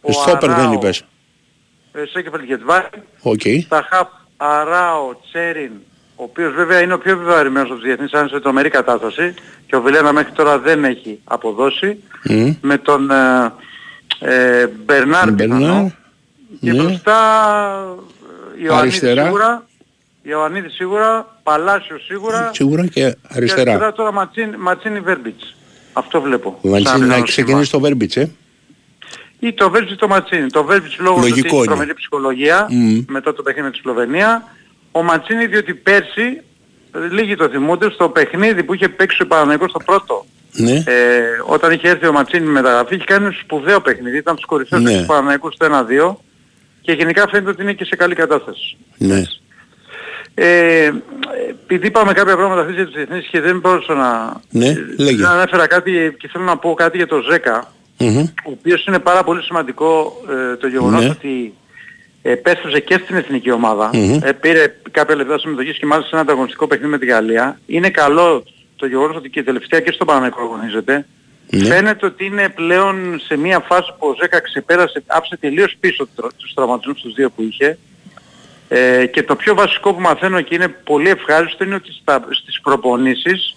ο Στόπερ δεν Αράο, είπες. ε, Σέκεφελ Γετβάη. Οκ. Στα χαφ Αράο Τσέριν, ο οποίος βέβαια είναι ο πιο επιβαρημένος από τους διεθνείς, αν είναι σε τρομερή κατάσταση και ο Βιλένα μέχρι τώρα δεν έχει αποδώσει. Μμ. Με τον ε, ε, Μπερνάρ Μπερνάρ. πιθανό. Και Ναι. μπροστά ε, Ιωαννίδης Αριστερά. σίγουρα, Ιωαννίδης σίγουρα Παλάσιο σίγουρα. Σίγουρα και Και αριστερά. τώρα Ματσίνη, Ματσίνη Βέρμπιτς. Αυτό βλέπω. Ο Μαντσίνη Σαν να πιθανό ξεκινήσει το Βέρμπιτς, ε. Ή το Βέρμπιτς ή το Ματσίνη. Το Βέρμπιτς λόγω του ότι Λογικό έχει είναι. τρομερή ψυχολογία Μμμ. μετά το παιχνίδι με τη Σλοβενία. Ο Ματσίνη διότι πέρσι, ε, λίγοι το θυμούνται, στο παιχνίδι που είχε παίξει ο Παναγικός στο πρώτο. Ναι. Ε, όταν είχε έρθει ο Ματσίνη με μεταγραφή είχε κάνει ένα σπουδαίο παιχνίδι, ήταν τους κορυφαίους Ναι. του Παναγικού στο 1-2 και γενικά φαίνεται ότι είναι και σε καλή κατάσταση. Ναι. Ε, επειδή είπαμε κάποια πράγματα αυτές για τις διεθνείς και δεν μπορούσα να... Ναι, λέγε. να ανέφερα κάτι και θέλω να πω κάτι για το ΖΕΚΑ, Μμμ. ο οποίος είναι πάρα πολύ σημαντικό ε, το γεγονός Ναι. ότι επέστρεψε και στην εθνική ομάδα. Μμμ. Ε, πήρε κάποια λεπτά συμμετοχής και μάλιστα σε ένα ανταγωνιστικό παιχνίδι με τη Γαλλία. Είναι καλό το γεγονός ότι και τελευταία και στο Παναγενικό αγωνίζεται. Ναι. Φαίνεται ότι είναι πλέον σε μια φάση που ο Ζέκα ξεπέρασε, άψε τελείως πίσω του- τους τραυματισμούς τους δύο που είχε. Ε, και το πιο βασικό που μαθαίνω και είναι πολύ ευχάριστο είναι ότι στα, στις προπονήσεις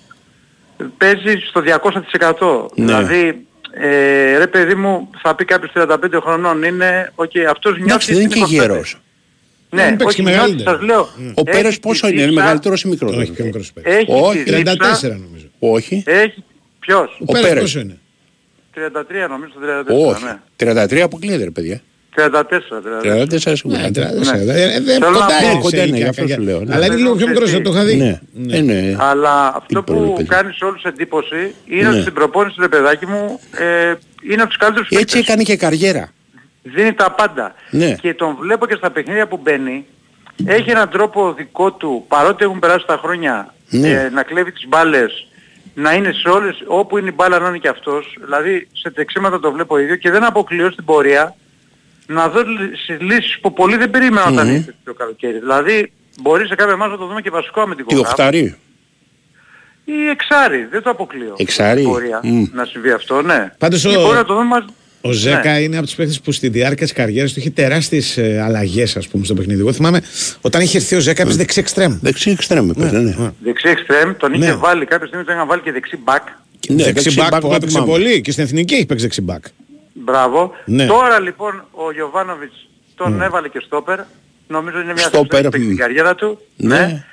παίζει στο 200%. Ναι. Δηλαδή, ε, ρε παιδί μου, θα πει κάποιος 35 χρονών είναι, οκ, αυτός νιώθει... Εντάξει, δεν είναι και 25. γέρος. Ναι, Δεν παίξει όχι, και νιώθεις, μεγαλύτερο. σας λέω. Ο έχει Πέρες τη πόσο είναι, είναι δίψα- μεγαλύτερος ή μικρότερος. Όχι, πιο μικρός παίκτης. Έχει Όχι, τη δίψα- 34 νομίζω. Όχι. Έχει, ποιος; Ο Ο Πέρες Πέρες. πόσο είναι; 33 νομίζω, 34, Όχι. ναι. 33 αποκλείεται, ρε παιδιά. 34, 34. 34 σίγουρα. Ναι, τρα- Ναι. ε, δεν Θέλω να κοντά πω- είναι Κοντά σε είναι, γι' ηλικία, αυτό σου κακιά. λέω, ναι. Αλλά είναι λίγο πιο μικρός, το είχα δει. Ναι. Ε, ναι. Αλλά αυτό Τι πρόβλημα, που παιδί. κάνεις σε όλους εντύπωση είναι Ναι. ότι στην προπόνηση, ρε παιδάκι μου, ε, είναι από τους καλύτερους Έτσι παίκτες. έκανε και καριέρα. Δίνει τα πάντα. Ναι. Και τον βλέπω και στα παιχνίδια που μπαίνει. Έχει έναν τρόπο δικό του, παρότι έχουν περάσει τα χρόνια, Ναι. ε, να κλέβει τις μπάλες, να είναι σε όλες, όπου είναι η μπάλα να είναι και αυτός. Δηλαδή σε τρεξίματα το βλέπω ίδιο και δεν αποκλείω στην πορεία να δω λύσεις- λύσεις που πολλοί δεν περίμεναν όταν Μμμ. ήρθε το καλοκαίρι. Δηλαδή μπορεί σε κάποιο μάτς να το δούμε και βασικό αμυντικό. Τι γράφο. οχτάρι; Ή εξάρι, δεν το αποκλείω. Εξάρι. Στην πορεία Μμ. να συμβεί αυτό, ναι. Πάντως Ή ο- μπορεί να το δούμε μαζί. Ο Ζέκα Ναι. είναι από τους παίχτε που στη διάρκεια της καριέρας του είχε τεράστιες αλλαγές, ας πούμε, στο παιχνίδι. Εγώ θυμάμαι όταν είχε έρθει ο Ζέκα, έπαιζε δεξί εξτρέμ. Δεξί εξτρέμ, έπαιζε, ναι. Δεξί εξτρέμ, τον είχε Ναι. βάλει κάποια στιγμή, τον είχαν βάλει και δεξί μπακ. Ναι, δεξί δεξί μπακ back που το έπαιξε θυμάμαι. πολύ και στην εθνική έχει παίξει δεξί μπακ. Μπράβο. Ναι. Τώρα λοιπόν ο Γιωβάνοβιτς τον έβαλε και στόπερ. Νομίζω είναι μια Στόπερ, θέση που έχει μ. στην καριέρα του. Ναι.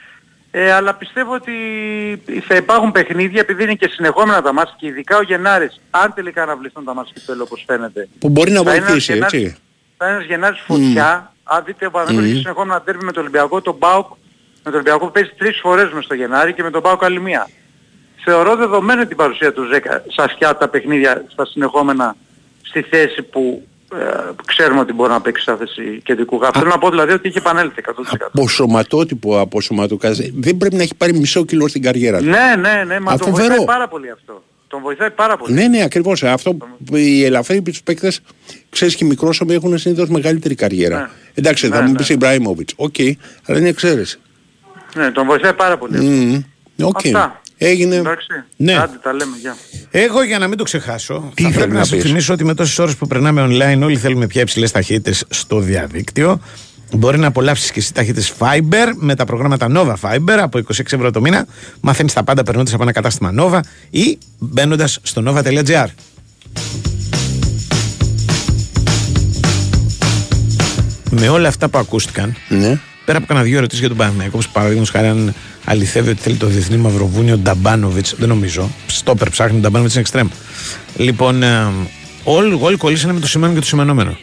Ε, αλλά πιστεύω ότι θα υπάρχουν παιχνίδια επειδή είναι και συνεχόμενα τα μάτια και ειδικά ο Γενάρης, αν τελικά αναβληθούν τα μάτια του όπως φαίνεται. Που μπορεί να θα είναι ένας βοηθήσει, Γενάρης- έτσι. Θα είναι ένας Γενάρης φωτιά. Αν δείτε ο Παναγιώτης Μμμ. έχει συνεχόμενα τέρμι με τον Ολυμπιακό, τον Μπάουκ, με τον Ολυμπιακό παίζει τρεις φορές μες στο Γενάρη και με τον Μπάουκ άλλη μία. Θεωρώ δεδομένη την παρουσία του Ζέκα σε αυτά τα παιχνίδια στα συνεχόμενα στη θέση που ε, ξέρουμε ότι μπορεί να παίξει στα θέση κεντρικού γράφου. Θέλω να πω δηλαδή ότι είχε επανέλθει 100%. Από σωματότυπο, από σωματοκάζε. Δεν πρέπει να έχει πάρει μισό κιλό στην καριέρα του. Ναι, ναι, ναι, μα Α, τον φοβερό. βοηθάει πάρα πολύ αυτό. Τον βοηθάει πάρα πολύ. Ναι, ναι, ακριβώς. Αυτό που οι ελαφροί τους παίκτες, ξέρεις και οι μικρόσωμοι έχουν συνήθως μεγαλύτερη καριέρα. Ναι. Εντάξει, θα Ναι, μου ναι. πεις Ιμπραήμοβιτς. Οκ, αλλά είναι εξαίρεση. Ναι, τον βοηθάει πάρα πολύ. Μμμ. Οκ. Αυτά. Έγινε. Εντάξει. Ναι. Άντε τα λέμε, γεια. Εγώ για να μην το ξεχάσω, Τι θα θέλει πρέπει να, να σου πεις; θυμίσω ότι με τόσες ώρες που περνάμε online, όλοι θέλουμε πια υψηλές ταχύτητες στο διαδίκτυο. Μπορεί να απολαύσεις και εσύ ταχύτητες Fiber με τα προγράμματα Nova Fiber από 26 ευρώ το μήνα. Μαθαίνεις τα πάντα περνώντας από ένα κατάστημα Nova ή μπαίνοντας στο nova.gr. Με όλα αυτά που ακούστηκαν, Ναι. πέρα από κανένα δύο ερωτήσεις για τον Παναθηναϊκό, όπως παραδείγματος χάρη αν αληθεύει ότι θέλει το διεθνή Μαυροβούνιο Νταμπάνοβιτς, δεν νομίζω. Στόπερ ψάχνει τον Νταμπάνοβιτς είναι εξτρέμ. Λοιπόν, ε, όλοι, όλοι κολλήσανε με το σημαίνον και το σημενόμενο.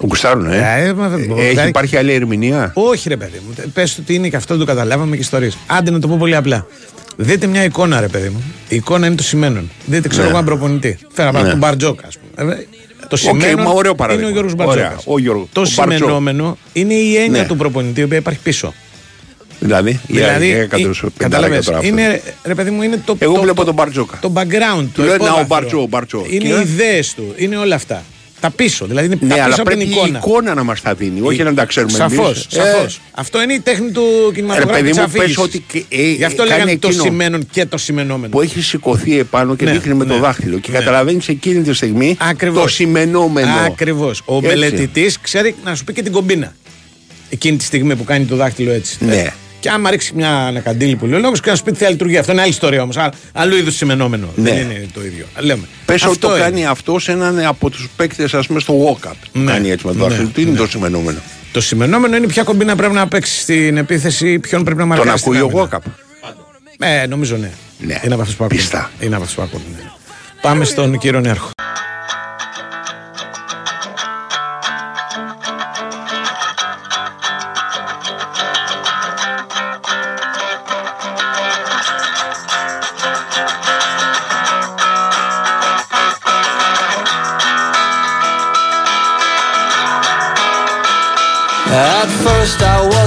Γουστάρουν, ε. Ε, μα, δεν- Έχει βγάλει- υπάρχει άλλη ερμηνεία; Όχι, ρε παιδί μου. Πες ότι είναι και αυτό το καταλάβαμε και ιστορίες. Άντε να το πω πολύ απλά. Δείτε μια εικόνα, ρε παιδί μου. Η εικόνα είναι το σημαίνον. Δείτε, ξέρω Ναι. εγώ, έναν προπονητή. Φέρα πάνω Ναι. τον Μπαρτζόκα, ας πούμε. Ε, Το Οκ, σημαίνον μα ωραίο είναι παράδειγμα. ο Γιώργος Ωραία, Μπαρτζόκας. ο Γιώργος- Το ο Μπαρτζό. σημαινόμενο είναι η έννοια Ναι. του προπονητή, η οποία υπάρχει πίσω. Δηλαδή, Δηλαδή, για- για ε, κατρούς- κατάλαβες, πεντάρα και τώρα είναι, ρε παιδί μου, είναι το, Εγώ το, βλέπω το, τον Μπαρτζόκα. το background του. Του λένε, «Να, ο υπόβαθρο. Μπαρτζό, ο Μπαρτζό». Είναι Και- οι ιδέες του, είναι όλα αυτά. Τα πίσω, δηλαδή είναι Ναι, τα αλλά πίσω από την πρέπει η εικόνα. εικόνα να μας τα δίνει, όχι να τα ξέρουμε Σαφώς, εμείς. σαφώς. Ε, Αυτό είναι η τέχνη του Ρε κινηματογράφου παιδί της μου, αφήγησης. πες ότι και- ε, Γι' αυτό κάνει λέγανε το εκείνο σημαίνον και το σημαινόμενο. που έχει σηκωθεί επάνω και Ναι, δείχνει με ναι, το δάχτυλο και ναι. καταλαβαίνεις εκείνη τη στιγμή Ακριβώς. το σημενόμενο. Ακριβώς. Ο Έτσι. μελετητής ξέρει να σου πει και την κομπίνα. Εκείνη τη στιγμή που κάνει το δάχτυλο έτσι. Ναι. Και άμα ρίξει μια ανακαντήλη που λέει ο λόγος και να σου πει τι θα λειτουργεί. Αυτό είναι άλλη ιστορία όμως. Άλλο- Αλλού είδους σημενόμενο. Ναι. Δεν είναι το ίδιο. Λέμε. Πες ότι Αυτό το είναι. κάνει αυτός σε έναν από τους παίκτες ας πούμε στο walk-up. Ναι. Κάνει έτσι με το Ναι. δάχτυλο. Τι είναι Ναι. το σημενόμενο. Το σημερινόμενο είναι ποια κομπίνα πρέπει να παίξει στην επίθεση, ποιον πρέπει να Τον μαρκάρει. στην ακούει ο άμυνα. Γόκαπ. Ε, νομίζω ναι. Ναι. Είναι από αυτούς που ακούνε. Πιστά. Είναι από αυτούς που ακούνε. ναι. Πάμε στον κύριο Νέρχο.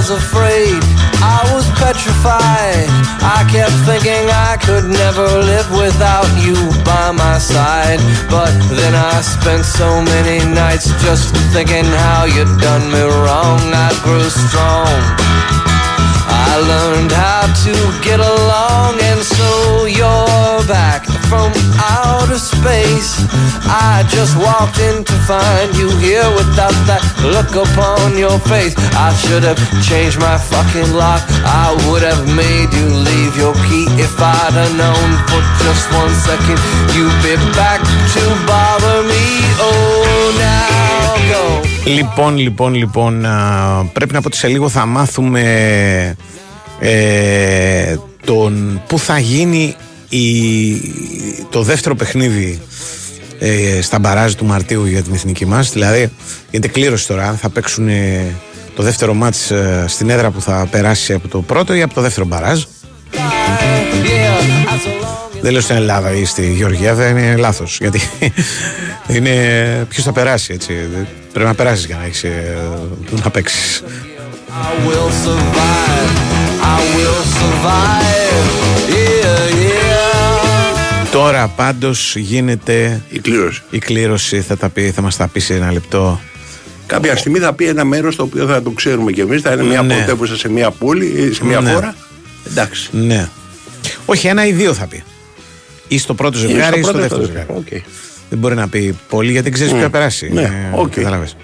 Was afraid, I was petrified. I kept thinking I could never live without you by my side. But then I spent so many nights just thinking how you'd done me wrong. I grew strong. I learned how to get along, and so you're back from outer space. I just walked in to find you here without that look upon your face. I should have changed my fucking lock. I would have made you leave your key if I'd have known for just one second you'd be back to bother me. Oh. Λοιπόν, λοιπόν, λοιπόν, α, πρέπει να πω ότι σε λίγο θα μάθουμε ε, τον, πού θα γίνει η, το δεύτερο παιχνίδι ε, στα μπαράζ του Μαρτίου για την εθνική μας. Δηλαδή, γίνεται κλήρωση τώρα, θα παίξουν ε, το δεύτερο μάτς ε, στην έδρα που θα περάσει από το πρώτο ή από το δεύτερο μπαράζ. Δεν λέω στην Ελλάδα ή στη Γεωργία, δεν είναι λάθος. Γιατί [laughs] είναι ποιος θα περάσει έτσι. Πρέπει να περάσεις για να έχεις να παίξεις. I will survive. I will survive. Yeah, yeah. Τώρα πάντως γίνεται η κλήρωση. Η κλήρωση θα, τα πει, θα μας τα πεις σε ένα λεπτό. Κάποια στιγμή θα πει ένα μέρος το οποίο θα το ξέρουμε κι εμείς. Θα είναι μια Ναι. πρωτεύουσα σε μια πόλη ή σε μια Ναι. χώρα. Εντάξει. Ναι. Όχι, ένα ή δύο θα πει. Ή στο πρώτο Ή ζευγάρι ή στο πρώτο ή δεύτερο στο ζευγάρι. δεύτερο. Οκ. Δεν μπορεί να πει πολύ γιατί δεν ξέρεις Μμ. ποιο θα περάσει. Ναι, Ε, οκ. καταλάβες.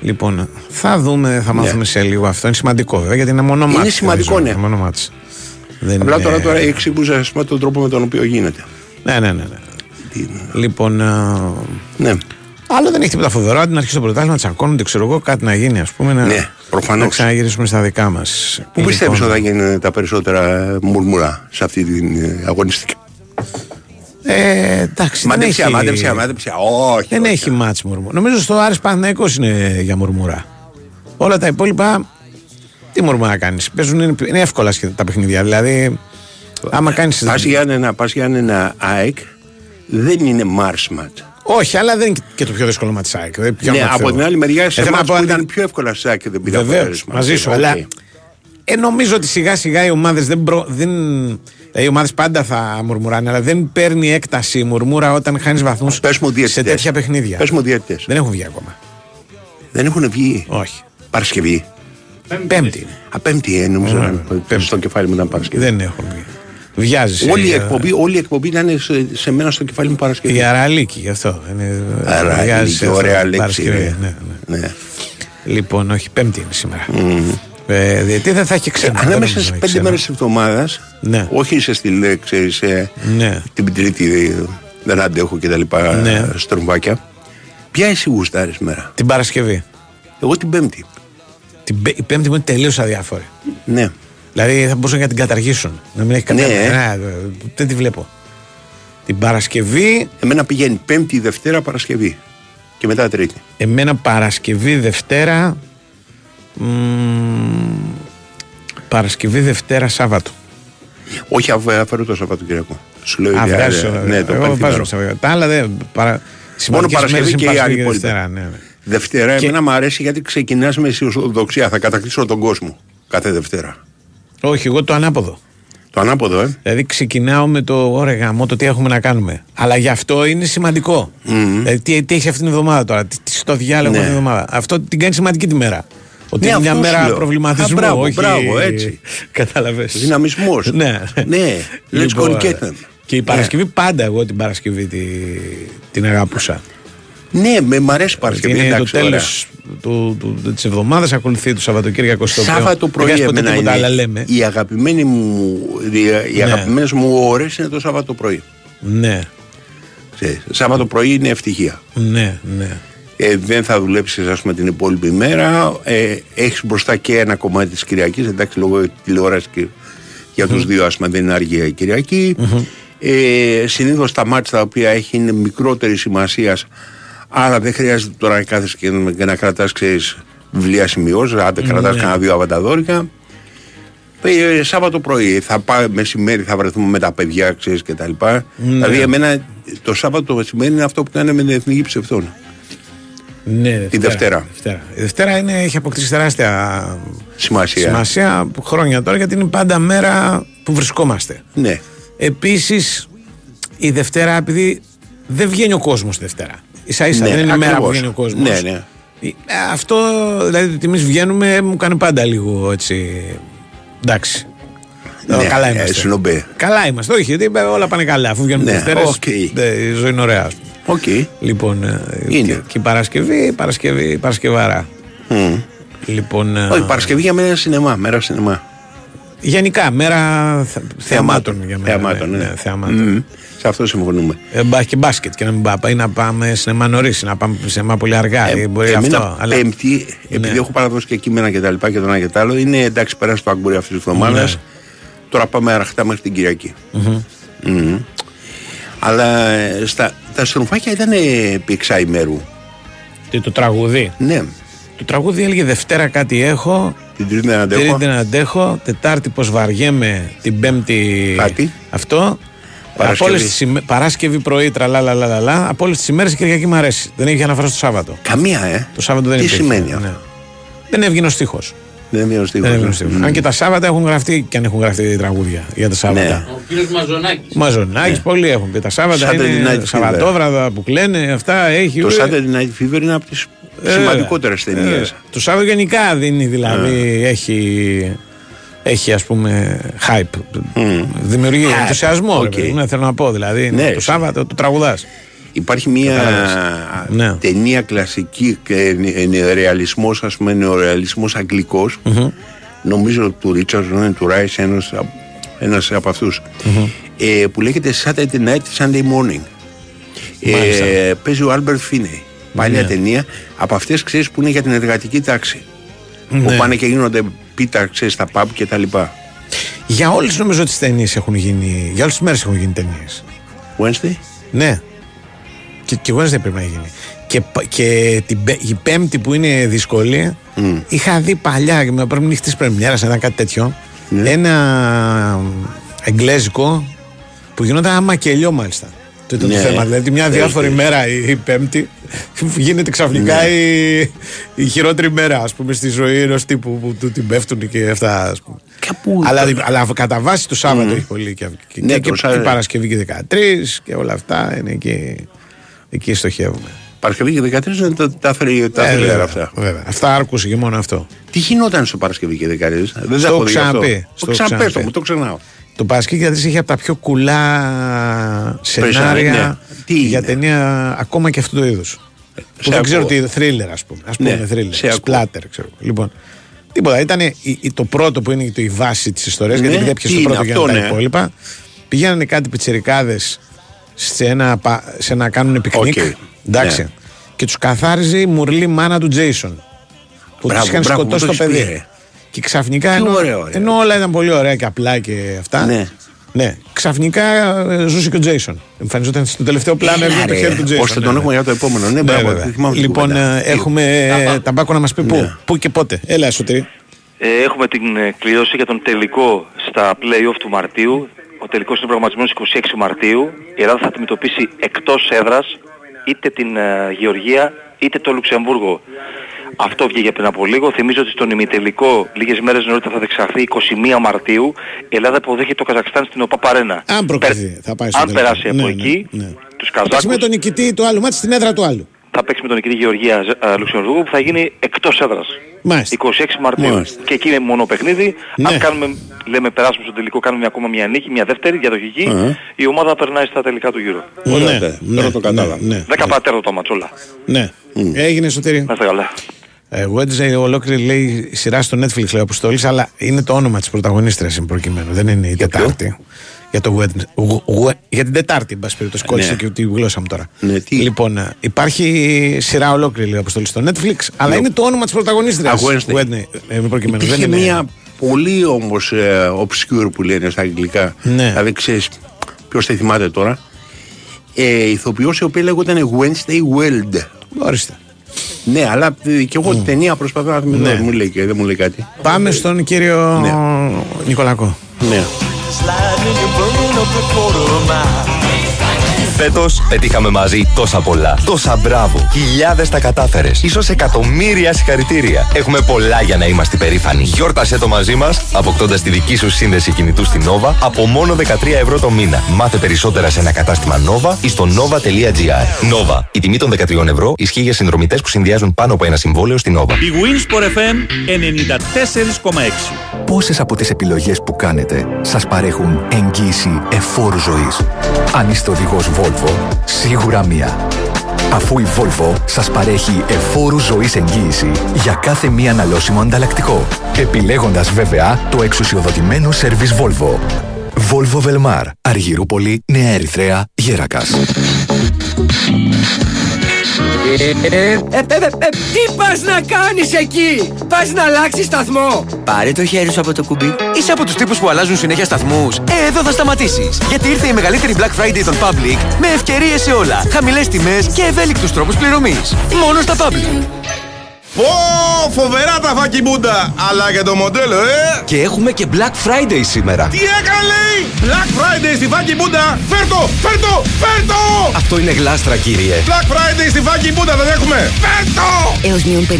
Λοιπόν, θα δούμε, θα μάθουμε σε λίγο αυτό. Είναι σημαντικό βέβαια γιατί είναι μόνο Είναι ματς, σημαντικό, νομίζω. ναι. Είναι μόνο ματς. Δεν Απλά είναι- τώρα, τώρα εξηγούσα ας πούμε, τον τρόπο με τον οποίο γίνεται. Ναι, ναι, ναι. ναι. Λοιπόν. α, Ναι. Άλλο δεν έχει τίποτα φοβερό. Αντί να αρχίσει το πρωτάθλημα, τσακώνονται, ξέρω εγώ, κάτι να γίνει, ας πούμε. Να, Ναι, προφανώς. να ξαναγυρίσουμε στα δικά μας. Πού πιστεύεις ότι θα γίνουν τα περισσότερα μουρμουρά σε αυτή την ε, αγωνιστική; Ε, εντάξει, δεν Μάντεψια, έχει- μάντεψια, μάντεψια. Όχι. Δεν έχει μάτς μουρμουρά. Νομίζω στο Άρης Παναθηναϊκός είναι για μουρμουρά. Όλα τα υπόλοιπα, τι μουρμουρά κάνεις. Παίζουν, είναι, είναι εύκολα σχεδόν τα παιχνίδια. Δηλαδή, άμα κάνεις... Πας για ένα, πας για ένα ΑΕΚ δεν είναι Mars match. Όχι, αλλά δεν είναι και το πιο δύσκολο μάτς της ΑΕΚ. Δεν- ποιο Ναι, μάτς από θέλω. την άλλη μεριά σε Ε, θέλω να μάτς πω, που αν- ήταν πιο εύκολα σε ΑΕΚ και δεν πήρα Βεβαίως, αποτέλεσμα. μαζί σου. Οκ. Αλλά ε, νομίζω ότι σιγά σιγά οι ομάδες δεν, προ, δεν. Δηλαδή οι ομάδες πάντα θα μουρμουράνε, αλλά δεν παίρνει έκταση η μουρμούρα όταν χάνεις βαθμούς σε τέτοια παιχνίδια. Πες μου διαιτητές. Δεν έχουν βγει ακόμα. Δεν έχουν βγει. Όχι. Παρασκευή. Πέμπτη. είναι. Α, πέμπτη, ε, νομίζω. να- Στο κεφάλι μου ήταν Παρασκευή. Δεν έχουν βγει. Βιάζει. Όλη η, εκπομπή, όλη η εκπομπή ήταν σε, σε μένα στο κεφάλι μου Παρασκευή. Η Αραλίκη, γι' αυτό. Είναι, Αραλίκη, βιάζει αυτό, ωραία λέξη, Παρασκευή, ναι. ναι, ναι. Ναι. Λοιπόν, όχι, Πέμπτη είναι σήμερα. Ε, γιατί δεν θα έχει ξένα. δεν Ανάμεσα νομίζω στις να έχει πέντε ξένα. μέρες της εβδομάδας, Ναι. όχι είσαι στη λέξη, είσαι Ναι. την Τρίτη, ε, δεν αντέχω και τα λοιπά Ναι. στρομβάκια. Ποια εσύ γουστάρει μέρα. Την Παρασκευή. Εγώ την Πέμπτη. Την, πέ- η Πέμπτη μου είναι τελείως αδιάφορη. Ναι. Δηλαδή θα μπορούσαν να την καταργήσουν. Να μην έχει κανένα. Ναι. Ναι, δεν τη βλέπω. Την Παρασκευή. Εμένα πηγαίνει Πέμπτη, Δευτέρα, Παρασκευή. Και μετά Τρίτη. Εμένα Παρασκευή, Δευτέρα. Μ, Παρασκευή, Δευτέρα, Σάββατο. Όχι, αφ- αφαιρώ το Σαββατοκύριακο. Σου λέω Α, η βγάζεις διάρκεια- το- Ναι, το εγώ πενθήμερο. βάζω Σαββατοκύριακο. Τα άλλα δεν. Παρα... Μόνο σημαντικές Παρασκευή μέρες είναι και η Παρασκευή άλλη και υπόλοιπη. Δευτέρα, ναι, ναι. Δευτέρα, Και- εμένα μου αρέσει γιατί ξεκινάς με αισιοδοξία. Θα κατακτήσω τον κόσμο κάθε Δευτέρα. Όχι, εγώ το ανάποδο. Το ανάποδο, ε. Δηλαδή ξεκινάω με το ωραία γαμό, το τι έχουμε να κάνουμε. Αλλά γι' αυτό είναι σημαντικό. Δηλαδή, τι, τι έχει αυτήν την εβδομάδα τώρα, τι, τι στο διάλογο Ναι. αυτήν την εβδομάδα. Αυτό την κάνει σημαντική τη μέρα. Ότι Ναι, είναι μια αυτό σου μέρα λέω. προβληματισμού. Α, μπράβο, όχι... μπράβο, έτσι. Κατάλαβες. Δυναμισμός. ναι. ναι. Let's Λοιπόν, go and get them. Και η Παρασκευή πάντα εγώ την Παρασκευή τη, την αγαπούσα. Ναι, με μ' αρέσει η Παρασκευή. είναι το εντάξει, τέλος ωραία. του, του, της εβδομάδας, ακολουθεί το Σαββατοκύριακο στο οποίο Σάββατο πρωί δεν βγάζει ποτέ εμένα τίποτα, είναι αλλά λέμε. οι, αγαπημένοι μου, οι, οι Ναι. αγαπημένες μου ώρες είναι το Σάββατο πρωί. Ναι, Ξέρεις, Σάββατο πρωί είναι ευτυχία. ναι, ναι. Ε, δεν θα δουλέψεις ας πούμε την υπόλοιπη μέρα. Ε, Έχεις μπροστά και ένα κομμάτι της Κυριακής. Εντάξει, λόγω τηλεόρασης και για τους δύο, ας πούμε, δεν είναι αργία η κυριακη Ε, Συνήθως τα μάτια τα οποία έχει είναι μικρότερης σημασίας, άρα δεν χρειάζεται τώρα να κάθεσαι και, να- και να κρατάς βιβλία σημειώσεις. Άντε, κρατάς Ναι. κανένα δύο αβανταδόρικα. Ε, Σάββατο πρωί θα πάμε μεσημέρι, θα βρεθούμε με τα παιδιά, ξέρεις και τα λοιπά. Ναι. Δηλαδή, εμένα το Σάββατο το μεσημέρι είναι αυτό που κάναμε με την εθνική ψευτών. Ναι, Τη Δευτέρα. Δευτέρα. Η Δευτέρα είναι, έχει αποκτήσει τεράστια Σημασία. σημασία χρόνια τώρα γιατί είναι πάντα μέρα που βρισκόμαστε. Ναι. Επίσης, η Δευτέρα, επειδή δεν βγαίνει ο κόσμος Δευτέρα. ίσα ίσα Ναι, δεν είναι η μέρα που ακριβώς. βγαίνει ο κόσμος. Ναι, ναι. Αυτό, δηλαδή, ότι εμείς βγαίνουμε, μου κάνει πάντα λίγο έτσι. Εντάξει. Ναι, καλά ε, είμαστε. σνομπ ε. Καλά είμαστε. Όχι, γιατί όλα πάνε καλά. Αφού βγαίνουν Ναι, Δευτέρες, οκ. δε- η ζωή είναι ωραία. Ας πούμε. Οκ. Λοιπόν, ε, Είναι. Και, και η Παρασκευή, Παρασκευή, Παρασκευάρα. Μμ. Λοιπόν, ε, Όχι, Παρασκευή για μένα είναι σινεμά, μέρα σινεμά. γενικά, μέρα θε- θεαμάτων για μένα. Θεαμάτων, ναι. θεαμάτων. Μμ. Σε αυτό συμφωνούμε. Ε, μπα- και μπάσκετ και να μην πάμε, ή να πάμε σινεμά νωρίς, να πάμε σινεμά πολύ αργά. ή μπορεί Ε, εμένα αυτό. αλλά- Πέμπτη, επειδή Ναι. έχω παραδώσει και κείμενα και τα λοιπά και το ένα και το άλλο, είναι εντάξει, πέρασε το αγκούρι αυτής της εβδομάδας. Ναι. Τώρα πάμε αραχτά μέχρι την Κυριακή. Μμμ. Μμμ. Αλλά ε, στα, τα στροφάκια ήταν ε, επί εξάημερου. Και το τραγούδι; Ναι. Το τραγούδι έλεγε Δευτέρα κάτι έχω. Την Τρίτη δεν αντέχω. Τρίτη δεν αντέχω. Τετάρτη πως βαριέμαι. Την Πέμπτη. Κάτι. Αυτό. Παρασκευή. Από όλες τις ημέ- Παράσκευη πρωί, τραλαλαλαλα. Από όλες τις ημέρες η Κυριακή μου αρέσει. Δεν έχει αναφορά στο Σάββατο. Καμία, ε. Το Σάββατο δεν Τι υπήρχε. σημαίνει αυτό; Ναι. Δεν έβγαινε ο στίχος. Δεν έβγαινε ο στίχος. Δεν έβγαινε ο στίχος. Μμ. Αν και τα Σάββατα έχουν γραφτεί και αν έχουν γραφτεί τραγούδια για τα Σάββατα. Ναι. Ο κύριος Μαζονάκης. Μαζονάκης, πολλοί έχουν πει. Τα Σάββατα Saturday είναι Night Fever. Σαββατόβραδα που κλαίνε, αυτά έχει. Το ε, Saturday Night Fever είναι από τις ε, σημαντικότερες ε, ταινίες. Το Σάββατο γενικά δίνει δηλαδή, έχει, έχει ας πούμε hype. Δημιουργεί Hype, ενθουσιασμό. οκ. ρε παιδί μου, Ναι, θέλω να πω δηλαδή. Ναι, το Σάββατο το τραγουδάς. Υπάρχει μια Κατάλαβες. Ναι. ταινία κλασική και νεορεαλισμός, ας πούμε, νεορεαλισμός αγγλικός, Νομίζω του Ρίτσαρντ, του Ράις, ένας από αυτούς ε, που λέγεται Saturday Night Sunday Morning. Μάλιστα. Ε, παίζει ο Άλμπερτ Φίνεϊ. Παλιά Ναι. ταινία από αυτές ξέρεις που είναι για την εργατική τάξη. Που Ναι. πάνε και γίνονται πίτα, ξέρεις, στα pub και τα λοιπά. Για όλες νομίζω τις ταινίες έχουν γίνει, για όλες τις μέρες έχουν γίνει ταινίες. Wednesday. Ναι. Και, και Wednesday πρέπει να γίνει. Και, π- και την, πέ- η πέμπτη που είναι δύσκολη, είχα δει παλιά, και με πρέπει Νύχτες Πρεμιέρας, ήταν κάτι τέτοιο. Ναι. Ένα εγγλέζικο που γινόταν άμα κελιό μάλιστα. Το ήταν Ναι. το θέμα. Δηλαδή μια Έχει, διάφορη έχει. μέρα η, η Πέμπτη [laughs] γίνεται ξαφνικά Ναι. η, η χειρότερη μέρα ας πούμε στη ζωή ενός τύπου που του την πέφτουν και αυτά. Ας πούμε. αλλά, αλλά κατά βάση του Σάββατο έχει πολύ και, και, Ναι, και, το και, Σάββατο. η Παρασκευή και 13 και όλα αυτά είναι εκεί, εκεί στοχεύουμε. Παρασκευή και 13 είναι τα, τα, θρι- τα Ε, thriller βέβαια, αυτά. βέβαια. Αυτά άρκουσε και μόνο αυτό. Τι γινόταν στο Παρασκευή και 13, δεν Στο τα έχω δει γι' αυτό. ξαναπεί, στο Το ξαναπες το, ξαναπεί. μου το ξεχνάω. Το Παρασκευή και 13 είχε από τα πιο κουλά σενάρια ναι. Τι για είναι; ταινία ακόμα και αυτού του είδους. Που σε δεν ξέρω ακούω. τι thriller, ας πούμε. Ας πούμε Ναι, thriller. σε ακούω. Splatter, ξέρω. Λοιπόν, τίποτα. Ήταν η- η- το πρώτο που είναι το η βάση της ιστορίας, Ναι, γιατί επειδή έπιασε τι το είναι πρώτο και αυτό, τα ναι. υπόλοιπα. Πηγαίνανε κάτι πιτσιρικάδες σε, ένα, πα- σε να κάνουν πικνίκ. Οκ. Εντάξει. Ναι. Και τους καθάριζε η μουρλή μάνα του Τζέισον. Που τους Μπράβο, είχαν μπράβο, σκοτώσει μου το το έχεις παιδί. πει, ε. Και ξαφνικά. Τι Ενώ, ωραίο, ε. ενώ όλα ήταν πολύ ωραία και απλά και αυτά. Ναι. Ναι, ξαφνικά ε, ζούσε και ο Τζέισον. Εμφανιζόταν στο τελευταίο πλάνο, Έλα, έβγαινε το ρε, χέρι του Τζέισον. ώστε ναι, τον ναι. έχουμε για το επόμενο. Ναι, μπράβο, βέβαια. θυμάμαι την Λοιπόν, κουβέντα. ε, έχουμε ε, ταμπάκο να μας πει πού, Ναι. πού και πότε. Έλα, εσωτερή. Ε, έχουμε την ε, κλήρωση για τον τελικό στα play-off του Μαρτίου. Ο τελικός είναι προγραμματισμένος 26 Μαρτίου. Η Ελλάδα θα αντιμετωπίσει εκτός έδρας είτε την ε, Γεωργία είτε το Λουξεμβούργο. Αυτό βγήκε πριν από λίγο. Θυμίζω ότι στον ημιτελικό λίγες μέρες νωρίτερα θα διεξαχθεί 21 Μαρτίου. Η Ελλάδα υποδέχεται το Καζακστάν στην ΟΠΑ Παρένα. Αν προκριθεί, θα πάει στο Αν τελικό. περάσει από Ναι, εκεί, ναι, ναι. τους Θα παίξει Καζάκους με τον νικητή του άλλου μάτι στην έδρα του άλλου. Θα παίξει με τον νικητή Γεωργία ε, Λουξεμβούργου που θα γίνει εκτός έδρας. Μάλιστα. 26 Μαρτίου. Μάλιστα. Και εκεί είναι μόνο παιχνίδι. Ναι. Αν κάνουμε, λέμε, περάσουμε στο τελικό, κάνουμε ακόμα μια νίκη, μια δεύτερη διαδοχική, Α. η ομάδα περνάει στα τελικά του γύρω. Ωραία, Ναι, τε, ναι, τώρα το κατάλαβα. ναι, ναι. 10 πατέρα το ματσόλα. Ναι. Έγινε εσωτερή. Να είστε καλά. Ε, Wednesday ολόκληρη λέει σειρά στο Netflix λέει ο Αποστόλης αλλά είναι το όνομα της πρωταγωνίστριας είναι προκειμένου δεν είναι η Τετάρτη για, το Wednesday, Γου- Γου- για την Τετάρτη εν πάση περιπτώσει κόλλησε Ναι. και τη γλώσσα μου τώρα Ναι, τι; λοιπόν ε, υπάρχει σειρά ολόκληρη λέει ο Αποστόλης στο Netflix αλλά Ναι. είναι το όνομα της πρωταγωνίστριας Α, Wednesday. Wednesday, ε, προκειμένου Υπήρχε δεν είναι μια πολύ όμως ε, obscure που λένε στα αγγλικά. Ναι. Δηλαδή ξέρεις, ποιος θα θυμάται τώρα. Ε, ηθοποιός η οποία λέγονταν Wednesday World. Ορίστε. Ναι, αλλά ε, και εγώ την ταινία προσπαθώ να θυμηθώ. Ναι. Δεν μου λέει, και- δεν μου λέει κάτι. Πάμε στον κύριο Νικολακό Ναι. the quarter mile. Φέτος πετύχαμε μαζί τόσα πολλά. Τόσα μπράβο. Χιλιάδες τα κατάφερες. σω εκατομμύρια συγχαρητήρια. Έχουμε πολλά για να είμαστε περήφανοι. Γιόρτασέ το μαζί μας, αποκτώντας τη δική σου σύνδεση κινητού στην Nova από μόνο 13 ευρώ το μήνα. Μάθε περισσότερα σε ένα κατάστημα Nova ή στο nova.gr. Nova. Η τιμή των 13 ευρώ ισχύει για συνδρομητές που συνδυάζουν πάνω από ένα συμβόλαιο στην Nova. Η Winsport FM 94,6. Πόσες από τις επιλογές που κάνετε σας παρέχουν εγγύηση εφόρου ζωής; Αν είστε οδηγός Volvo, σίγουρα μία. Αφού η Volvo σας παρέχει εφόρου ζωής εγγύηση για κάθε μία αναλώσιμο ανταλλακτικό. Επιλέγοντας βέβαια το εξουσιοδοτημένο σερβις Volvo. Volvo Velmar, Αργυρούπολη, Νέα Ερυθρέα, Γέρακας. Ε, ε, ε, ε, ε, τι πας να κάνεις εκεί! Πας να αλλάξεις σταθμό! Πάρε το χέρι σου από το κουμπί. Είσαι από τους τύπους που αλλάζουν συνέχεια σταθμούς. Ε, εδώ θα σταματήσεις. Γιατί ήρθε η μεγαλύτερη Black Friday των Public με ευκαιρίες σε όλα. Χαμηλές τιμές και ευέλικτους τρόπους πληρωμής. Μόνο στα Public. Πω, φοβερά τα φάκι μπούντα, αλλά και το μοντέλο, ε! Και έχουμε και Black Friday σήμερα. Τι έκανε; Λέει! Black Friday στη φάκι μπούντα! Φέρτο, φέρτο, φέρτο! Αυτό είναι γλάστρα, κύριε. Black Friday στη φάκι μπούντα δεν έχουμε! Φέρτο! Έως μείον 50%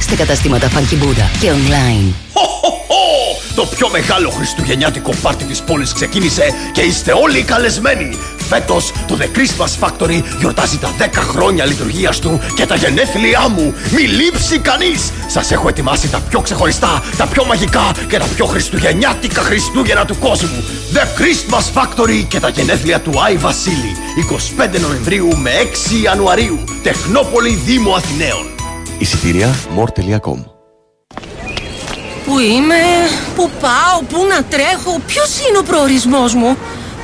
στα καταστήματα Funky Buddha και online. Το πιο μεγάλο χριστουγεννιάτικο πάρτι της πόλης ξεκίνησε και είστε όλοι καλεσμένοι. Φέτος το The Christmas Factory γιορτάζει τα 10 χρόνια λειτουργίας του και τα γενέθλιά μου. Μη λείψει κανείς. Σας έχω ετοιμάσει τα πιο ξεχωριστά, τα πιο μαγικά και τα πιο χριστουγεννιάτικα Χριστούγεννα του κόσμου. The Christmas Factory και τα γενέθλια του Άι Βασίλη. 25 Νοεμβρίου με 6 Ιανουαρίου. Τεχνόπολη Δήμο Αθηναίων. Εισιτήρια more.com Πού είμαι, πού πάω, πού να τρέχω, ποιος είναι ο προορισμός μου;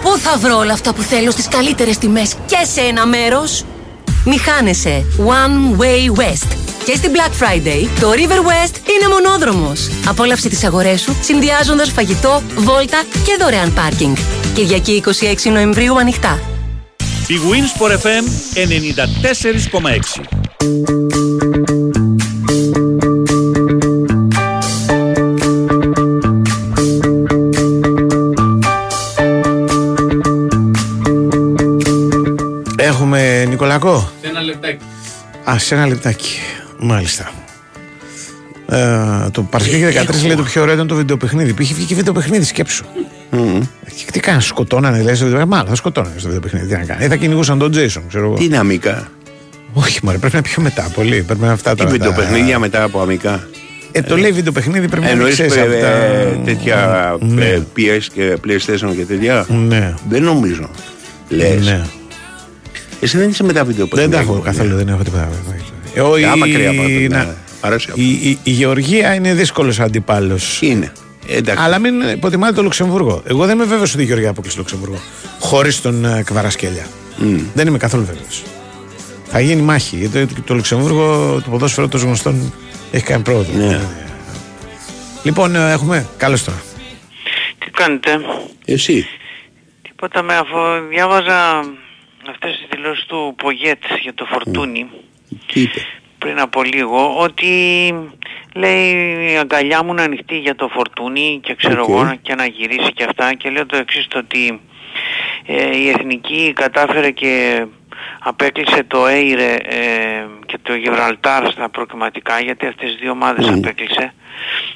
Πού θα βρω όλα αυτά που θέλω στις καλύτερες τιμές; Και σε ένα μέρος; Μη χάνεσαι. One Way West. Και στην Black Friday, το River West είναι μονόδρομος. Απόλαυσε τις αγορές σου, συνδυάζοντας φαγητό, βόλτα και δωρεάν πάρκινγκ. Κυριακή 26 Νοεμβρίου ανοιχτά. Η Winsport FM 94,6. Α, σε ένα λεπτάκι. Μάλιστα. Ε, το Παρασκευή 13 λέει το πιο ωραίο ήταν το βιντεοπαιχνίδι. Που είχε βγει και βιντεοπαιχνίδι, σκέψου. Και τι κάνεις, σκοτώνανε, λες, μάλλον θα σκοτώνανε στο βιντεοπαιχνίδι. Τι να κάνει. Ή θα κυνηγούσαν τον Τζέισον, ξέρω εγώ. Τι είναι αμικά. Όχι, μωρέ, πρέπει να πιο μετά. Πολύ. Πρέπει να αυτά Τι τα. βιντεοπαιχνίδια μετά από αμικά. Ε, το λέει βιντεοπαιχνίδι, πρέπει να Εννοείς ξέρεις ε, αυτά. ε, τέτοια Ναι. ε, PS και PlayStation και τέτοια; Ναι. Δεν νομίζω. Λες. Ναι. Εσύ δεν είσαι μετά βίντεο Δεν τα έχω καθόλου, δεν έχω τίποτα. Ε, ο- η- Άμα μακριά από αυτό, να- ναι. Αρέσει αυτό. Η, η, η Γεωργία είναι δύσκολος αντίπαλο. Είναι. Εντάξει. Αλλά μην υποτιμάτε το Λουξεμβούργο. Εγώ δεν είμαι βέβαιος ότι η Γεωργία αποκλείσει το Λουξεμβούργο. Χωρίς τον uh, Κβαρασκέλια. Δεν είμαι καθόλου βέβαιος. Θα γίνει μάχη. Γιατί το, το Λουξεμβούργο, το ποδόσφαιρο των γνωστών, έχει κάνει πρόοδο. Ναι. Λοιπόν, ε, έχουμε. Καλώς τώρα. Τι κάνετε; Εσύ. Τίποτα με αφού διάβαζα αυτές τις δηλώσεις του Πογιέτ για το Φορτούνη Τι είπε; πριν από λίγο ότι λέει η αγκαλιά μου είναι ανοιχτή για το Φορτούνη και ξέρω Οκ. εγώ και να γυρίσει και αυτά και λέω το εξής το ότι ε, η Εθνική κατάφερε και απέκλεισε το Έιρε ε, και το Γιβραλτάρ στα προκριματικά γιατί αυτές τις δύο ομάδες απέκλεισε.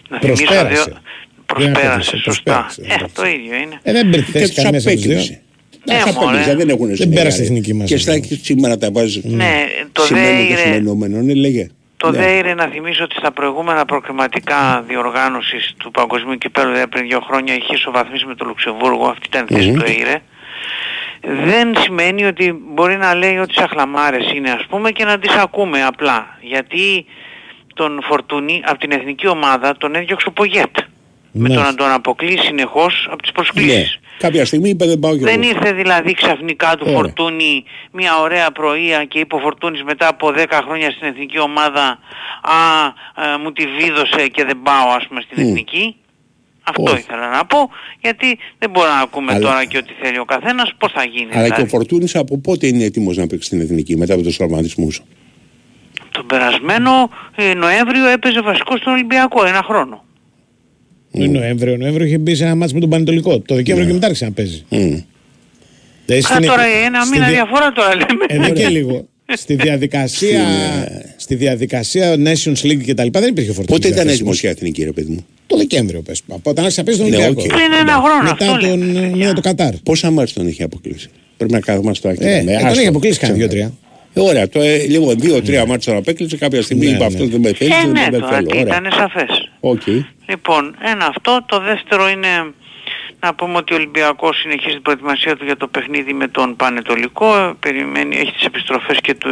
Να θυμίσω Προσπέρασε. δύο... Δεν Προσπέρασε, απέκλεισε, σωστά. προσπέρασε, Ε, το ίδιο είναι. Ε, δεν Και πήρε τους κανένας από τους δύο. Απέκλεισε. Ε, Τα μωρέ. απέκλεισε, δεν έχουν Δεν συνεργάρει. πέρασε η εθνική μας. Και στα σήμερα τα βάζεις. Ναι, το Σημαίνουν και ΔΕΙΡΕ- σημενόμενο, ναι, λέγε. Το Ναι. ΔΕΙΡΕ να θυμίσω ότι στα προηγούμενα προκριματικά διοργάνωσης του Παγκοσμίου Κυπέλλου δηλαδή πριν δύο χρόνια είχε ισοβαθμίσει με το Λουξεμβούργο, αυτή ήταν η θέση Μμμ. του ΕΙΡΕ. Δεν σημαίνει ότι μπορεί να λέει ότι σαν χλαμάρες είναι ας πούμε και να τις ακούμε απλά. Γιατί τον Φορτούνη από την εθνική ομάδα τον έδιωξε ο Πογέτ. Με Ναι. το να τον αποκλείς συνεχώς από τις Ναι. προσκλήσεις. Κάποια στιγμή είπε δεν πάω κι Δεν εγώ. ήρθε δηλαδή ξαφνικά του Ωραία. Φορτούνη μια ωραία πρωία και είπε ο Φορτούνης μετά από 10 χρόνια στην εθνική ομάδα «Α, ε, μου τη βίδωσε και δεν πάω ας πούμε στην Μμ. εθνική». Αυτό Όχι. ήθελα να πω, γιατί δεν μπορούμε να ακούμε Αλλά- τώρα και ό,τι θέλει ο καθένας, πώς θα γίνει Αλλά και δηλαδή. ο Φορτούνης από πότε είναι έτοιμος να παίξει στην εθνική μετά από τους τραυματισμούς; Τον περασμένο ε, Νοέμβριο έπαιζε βασικός στον Ολυμπιακό, ένα χρόνο. Το Νοέμβριο. Ο Νοέμβριο είχε μπει σε ένα ματς με τον Πανετολικό. Το Δεκέμβριο και μετά άρχισε να παίζει. Δηλαδή, Α, στην- τώρα ένα στη μήνα δια- διαφορά τώρα λέμε. Εδώ και λίγο. Στη [laughs] διαδικασία, στη διαδικασία Nations League και τα λοιπά δεν υπήρχε Φορτούνης. Πότε ήταν έτοιμος για εθνική ρε παιδί μου; Το Δεκέμβριο πες. Από όταν άρχισε να παίζει τον Ναι, Ολυμπιακό. οκ. Πριν ένα χρόνο, Μετά αυτό τον, μετά το Κατάρ. Πόσα ματς τον είχε αποκλείσει; Πρέπει να κάθομαι στο άκρη. Ε, ε, τον είχε αποκλείσει κανένα δύο-τρία. Ε, ωραία, το, ε, λίγο δύο-τρία ματς τον απέκλεισε. Κάποια στιγμή Ναι, είπε ναι. αυτός δεν με θέλει. Ε, ναι, δεν με τώρα θέλω. τι Ωραία. ήταν σαφές. Οκ. Λοιπόν, ένα αυτό. Το δεύτερο είναι να πούμε ότι ο Ολυμπιακός συνεχίζει την προετοιμασία του για το παιχνίδι με τον Πανετολικό. Περιμένει, έχει τις επιστροφές και του,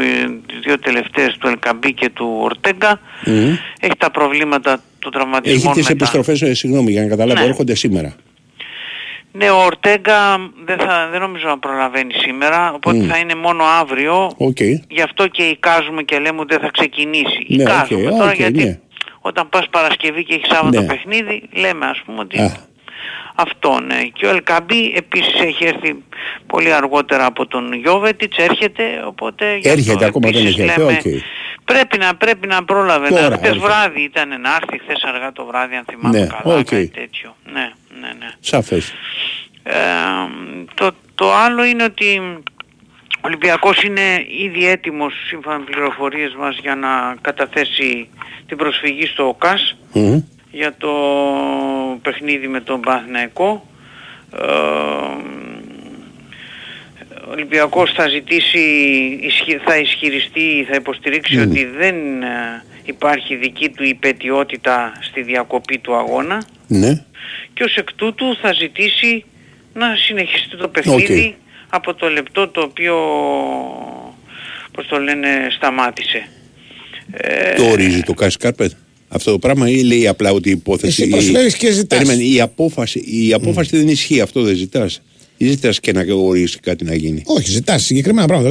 τις δύο τελευταίες του Ελκαμπή και του Ορτέγκα. Μμμ. Έχει τα προβλήματα του Έχει τραυματισμούς τις επιστροφές, ε, συγγνώμη για να καταλάβω, Ναι. έρχονται σήμερα. Ναι, ο Ορτέγκα δεν, θα, δεν νομίζω να προλαβαίνει σήμερα, οπότε Μμ. θα είναι μόνο αύριο. Οκ. Γι' αυτό και εικάζουμε και λέμε ότι δεν θα ξεκινήσει. Ναι, εικάζουμε οκ, τώρα οκ, γιατί ναι. όταν πας Παρασκευή και έχεις Σάββατο Ναι. παιχνίδι, λέμε ας πούμε ότι Α. αυτό ναι. Και ο Ελκαμπή επίσης έχει έρθει πολύ αργότερα από τον Γιώβετιτς, έρχεται, οπότε γι' αυτό Έρχεται ακόμα δεν επίσης έχει έρθει. λέμε, Οκ. Πρέπει να, πρέπει να πρόλαβε. Τώρα, να, χτες έρχεται. βράδυ ήταν να έρθει, χθες αργά το βράδυ αν θυμάμαι Ναι, καλά, οκ. κάτι τέτοιο. Ναι, ναι, ναι. Σαφές. Ε, το, το άλλο είναι ότι ο Ολυμπιακός είναι ήδη έτοιμος σύμφωνα με πληροφορίες μας για να καταθέσει την προσφυγή στο ΟΚΑΣ Μμμ. για το παιχνίδι με τον Παναθηναϊκό. Ε, ο Ολυμπιακός θα ζητήσει, ισχυ- θα ισχυριστεί, θα υποστηρίξει Μμμ. ότι δεν ε, υπάρχει δική του υπετιότητα στη διακοπή του αγώνα Ναι. και ως εκ τούτου θα ζητήσει να συνεχιστεί το παιχνίδι από το λεπτό το οποίο πώς το λένε σταμάτησε. Ε, Το ορίζει το ΚΑΣ ρε Κάρπετ. Αυτό το πράγμα ή λέει απλά ότι η υπόθεση. Εσύ προσφέρεις και ζητάς. Περίμενε, η απόφαση, η απόφαση δεν ισχύει, αυτό δεν ζητάς. Ή ζητάς και να ορίσει κάτι να γίνει. Όχι, ζητάς συγκεκριμένα πράγματα.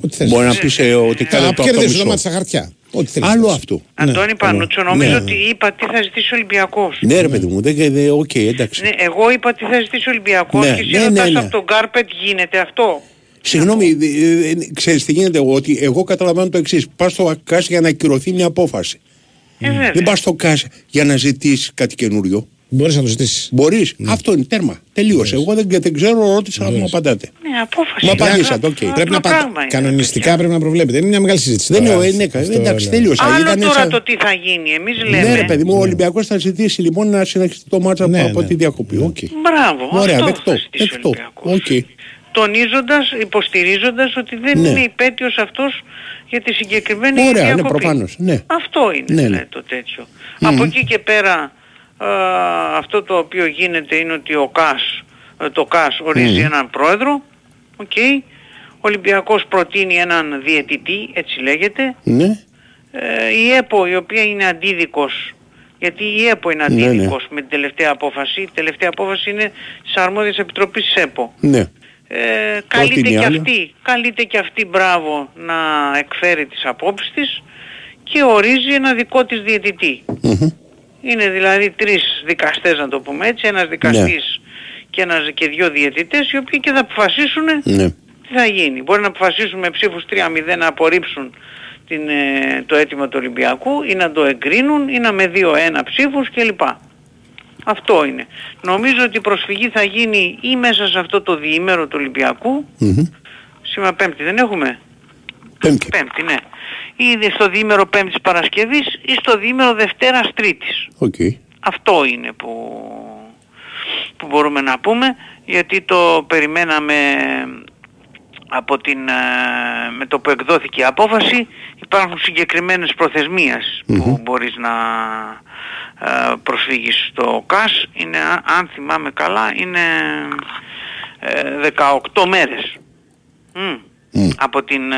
Ό,τι θες. μπορεί να πεις, ε, ότι κάνε το αυτό Αποκέρδισε μισό. το ματς στα χαρτιά. Ό,τι θέλεις. Άλλο αυτό. Αντώνη Πανούτσο, νομίζω Ναι. ότι είπα τι θα ζητήσει ο Ολυμπιακός. Ναι, ρε παιδί μου, δεν δεν- οκ, εντάξει. Ναι, εγώ είπα τι θα ζητήσει ο Ολυμπιακός Ναι, και εσύ ναι, ρωτάς ναι, ναι. από τον Κάρπετ γίνεται αυτό; Συγγνώμη, ε, ε, ξέρεις τι γίνεται, ότι εγώ καταλαβαίνω το εξής. Πας στο ΚΑΣ για να ακυρωθεί μια απόφαση. Ε, βέβαια. Δεν πας στο ΚΑΣ για να ζητήσεις κάτι καινούριο. Μπορείς να το ζητήσεις. Μπορείς. Αυτό είναι τέρμα. Τελείωσε. Εγώ δεν, δεν ξέρω, ρώτησα να μου απαντάτε. Ναι, απόφαση. Μου είναι. απαντήσατε, οκ. Απλό Πρέπει να πα... πράγμα είναι. Κανονιστικά πρέπει να προβλέπετε. Είναι μια μεγάλη συζήτηση. Δεν τώρα. είναι, ναι, Αυτό, εντάξει, ναι. τελείωσε. Άλλο Ήταν τώρα σαν- το τι θα γίνει. Εμείς λέμε. Ναι, ρε παιδί μου, ο Ολυμπιακός θα ζητήσει λοιπόν να συνεχίσει το ματς Ναι, από ναι. τη διακοπή. Οκ. Μπράβο. Ωραία, αυτό δεκτό. θα ζητήσει ο Δεκτό. Ολυμπιακός. Οκ. Τονίζοντας, υποστηρίζοντας ότι δεν Ναι. είναι υπαίτιος αυτός για τη συγκεκριμένη Ωραία, ναι, διακοπή. προφανώς, ναι. Αυτό είναι Ναι, ναι. δηλαδή, το τέτοιο. Από εκεί και πέρα α, αυτό το οποίο γίνεται είναι ότι ο ΚΑΣ, ε, το ΚΑΣ ορίζει Μμμ. έναν πρόεδρο, οκ. Ο Ολυμπιακός προτείνει έναν διαιτητή, έτσι λέγεται. Ναι. Ε, η ΕΠΟ η οποία είναι αντίδικος γιατί η ΕΠΟ είναι Ναι, ναι. αντίδικος με την τελευταία απόφαση. Η τελευταία απόφαση είναι της αρμόδιας επιτροπής της ΕΠΟ. Ναι. Ε, καλείται Πρότεινε και άλλο. αυτή, καλείται και αυτή μπράβο να εκφέρει τις απόψεις της και ορίζει ένα δικό της διαιτητή. Μμμ. Είναι δηλαδή τρεις δικαστές να το πούμε έτσι, ένας δικαστής και, ένας, και δύο διαιτητές οι οποίοι και θα αποφασίσουν Ναι. τι θα γίνει. Μπορεί να αποφασίσουν με ψήφους 3-0 να απορρίψουν την, ε, το αίτημα του Ολυμπιακού ή να το εγκρίνουν ή να με 2-1 ψήφους κλπ. Αυτό είναι. Νομίζω ότι η προσφυγή θα γίνει ή μέσα σε αυτό το διήμερο του Ολυμπιακού, Μμμ. σήμερα πέμπτη δεν έχουμε, Πέμπτη. πέμπτη ναι, ή στο διήμερο πέμπτης Παρασκευής ή στο διήμερο Δευτέρας Τρίτης. Οκ. Αυτό είναι που, που μπορούμε να πούμε γιατί το περιμέναμε από την, ε, με το που εκδόθηκε η απόφαση υπάρχουν συγκεκριμένες προθεσμίες που μπορείς να ε, προσφύγεις στο ΚΑΣ είναι, α- αν θυμάμαι καλά είναι ε, 18 μέρες Μμ. από την ε,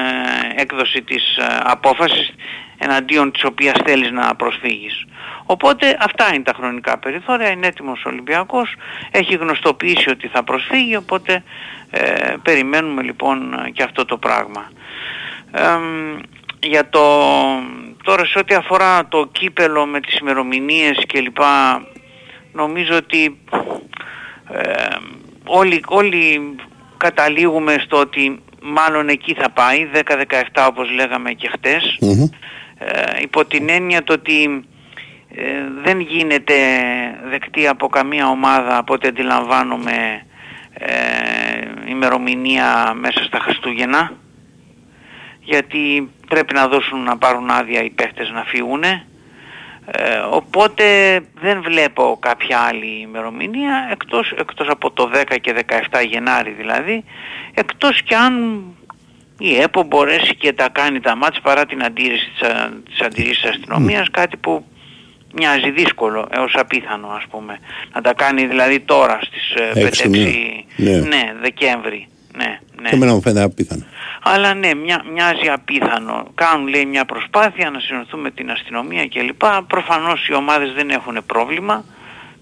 έκδοση της ε, απόφασης εναντίον της οποίας θέλεις να προσφύγεις. Οπότε αυτά είναι τα χρονικά περιθώρια, είναι έτοιμος ο Ολυμπιακός, έχει γνωστοποιήσει ότι θα προσφύγει, οπότε ε, περιμένουμε λοιπόν και αυτό το πράγμα. Εμ, για το, τώρα σε ό,τι αφορά το κύπελο με τις ημερομηνίες κλπ, νομίζω ότι ε, όλοι, όλοι καταλήγουμε στο ότι μάλλον εκεί θα πάει, 10-17 όπως λέγαμε και χτες, ε, υπό την έννοια το ότι ε, δεν γίνεται δεκτή από καμία ομάδα από ό,τι αντιλαμβάνομαι ε, ημερομηνία μέσα στα Χριστούγεννα γιατί πρέπει να δώσουν να πάρουν άδεια οι παίχτες να φύγουν ε, οπότε δεν βλέπω κάποια άλλη ημερομηνία εκτός, εκτός από το 10 και 17 Γενάρη δηλαδή εκτός και αν η ΕΠΟ μπορέσει και τα κάνει τα μάτς παρά την αντίρρηση της, α- της αντιρρήσης της αστυνομίας κάτι που μοιάζει δύσκολο έως απίθανο ας πούμε να τα κάνει δηλαδή τώρα στις ε, 5-6 Έξι μήνα. Ναι. ναι, Δεκέμβρη ναι, ναι. Και εμένα μου φαίνεται απίθανο. Αλλά ναι, μια, μοιάζει απίθανο. Κάνουν λέει μια προσπάθεια να συνοηθούν με την αστυνομία κλπ. Προφανώς οι ομάδες δεν έχουν πρόβλημα.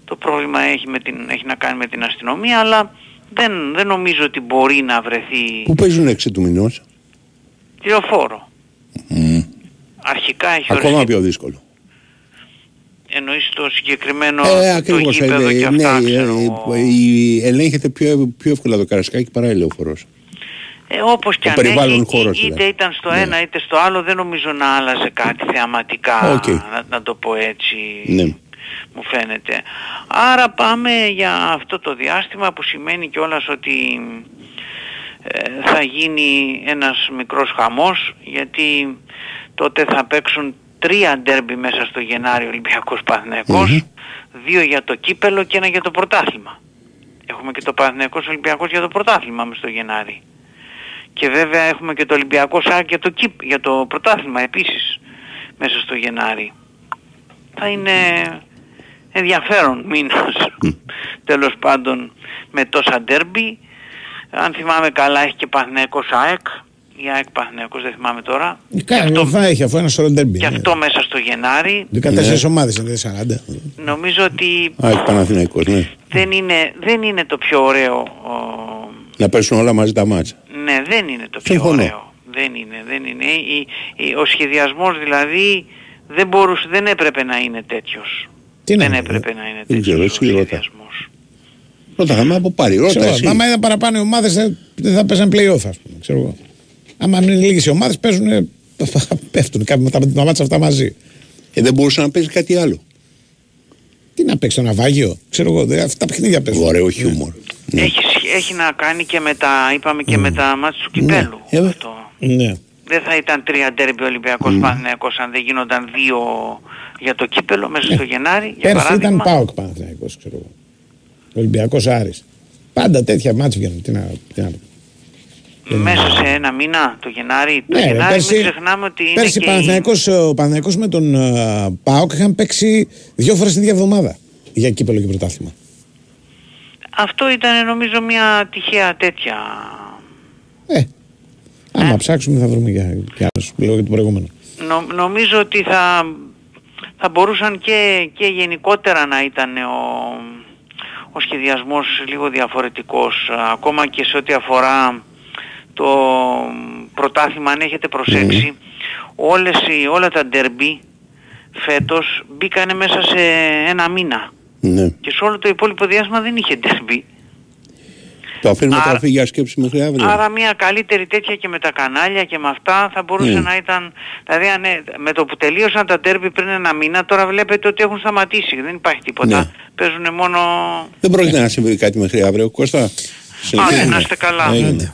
Το πρόβλημα έχει, με την, έχει να κάνει με την αστυνομία, αλλά δεν, δεν νομίζω ότι μπορεί να βρεθεί Πού παίζουν έξι του μηνός; τη Λεωφόρο. Αρχικά έχει Ακόμα οριστεί, πιο δύσκολο. εννοείς το συγκεκριμένο Ε, το ακριβώς. γήπεδο ε, και ναι, αυτά, ε, ξέρω ε, εγώ. η- ελέγχεται πιο, πιο εύκολα το Καραϊσκάκη παρά η Λεωφόρος. Ε, όπως και Ο αν περιβάλλον έχει, χώρος είτε δηλαδή. ήταν στο ένα είτε στο άλλο, δεν νομίζω να άλλαζε κάτι θεαματικά, Οκ. να, να το πω έτσι. Ναι. μου φαίνεται. Άρα πάμε για αυτό το διάστημα που σημαίνει κιόλας ότι ε, θα γίνει ένας μικρός χαμός γιατί τότε θα παίξουν τρία ντέρμπι μέσα στο Γενάρη Ολυμπιακός Παναθηναϊκός, δύο για το κύπελο και ένα για το πρωτάθλημα. Έχουμε και το Παναθηναϊκός Ολυμπιακός για το πρωτάθλημα μες στο Γενάρη. Και βέβαια έχουμε και το Ολυμπιακό ΣΑΚ για το, κύπ, για το πρωτάθλημα επίσης μέσα στο Γενάρη. Θα είναι ενδιαφέρον μήνας [laughs] τέλος πάντων με τόσα ντέρμπι. Αν θυμάμαι καλά έχει και Παναθηναϊκός ΑΕΚ ή ΑΕΚ Παναθηναϊκός δεν θυμάμαι τώρα. Κάνει, θα έχει αφού ένα σωρό ντέρμπι. Και ναι. αυτό μέσα στο Γενάρη 14 Ναι. ομάδες είναι 40. νομίζω ότι Α, έχει Παναθηναϊκός, ναι. δεν είναι, δεν είναι το πιο ωραίο ο, Να πέσουν όλα μαζί τα μάτσα. Ναι, δεν είναι το πιο Συμφωνώ. ωραίο. Δεν είναι, δεν είναι. Η, η- ο σχεδιασμός δηλαδή δεν μπορούσε, δεν έπρεπε να είναι τέτοιος. Τι να δεν είναι, έπρεπε να είναι Δεν τέτοιος ξέρω, ο εσύ ρώτα. σχεδιασμός. Ρώτα, θα με από πάρει, ρώτα Ξέρω, εσύ. άμα ήταν παραπάνω οι ομάδες δεν δεν θα παίζαν play-off, ας πούμε. Ξέρω εγώ. Άμα είναι λίγες οι ομάδες παίζουν, ε, πέφτουν κάποιοι με τα, με τα μάτσα αυτά μαζί. Ε, δεν μπορούσε να παίζει κάτι άλλο. Τι να παίξεις το ναυάγιο, ξέρω εγώ, δε, αυτά τα παιχνίδια παίζουν. Ωραίο χιούμορ. Έχει, σχ- έχει να κάνει και με τα, είπαμε και με τα μάτια του κυπέλου. Ε, αυτό. Ναι. Δεν θα ήταν τρία ντέρμπι Ολυμπιακός Παναθηναϊκός αν δεν γίνονταν δύο για το κύπελο μέσα στο Γενάρη. Για Πέρσι παράδειγμα. ήταν ΠΑΟΚ Παναθηναϊκός, ξέρω εγώ. Ολυμπιακός Άρης. Πάντα τέτοια μάτς βγαίνουν. Τι να, τι να... Μέσα σε ένα μήνα το Γενάρη. Το Ναι, ρε, Γενάρη πέρσι- μην ξεχνάμε ότι είναι Πέρσι και η- Παναθηναϊκός, ο Παναθηναϊκός με τον ε, ΠΑΟΚ είχαν παίξει δύο φορές την ίδια εβδομάδα για κύπελο και πρωτάθλημα. Αυτό ήταν νομίζω μια τυχαία τέτοια. Ε, άμα ψάξουμε θα βρούμε και, και άλλους, λέω για το προηγούμενο. Νο- νομίζω ότι θα, θα μπορούσαν και, και γενικότερα να ήταν ο, ο σχεδιασμός λίγο διαφορετικός. Ακόμα και σε ό,τι αφορά το πρωτάθλημα, αν έχετε προσέξει, όλες, οι- όλα τα ντερμπι φέτος μπήκανε μέσα σε ένα μήνα. Ναι. Και σε όλο το υπόλοιπο διάστημα δεν είχε ντερμπι. Το αφήνουμε Άρα- τώρα φύγει για σκέψη μέχρι αύριο. Άρα μια καλύτερη τέτοια και με τα κανάλια και με αυτά θα μπορούσε Ναι. να ήταν... Δηλαδή αν, ε, με το που τελείωσαν τα τέρμπι πριν ένα μήνα τώρα βλέπετε ότι έχουν σταματήσει. Δεν υπάρχει τίποτα. Ναι. Παίζουν μόνο... Δεν πρόκειται να συμβεί κάτι μέχρι αύριο. Κώστα. Άντε, να είστε καλά. Έγινε.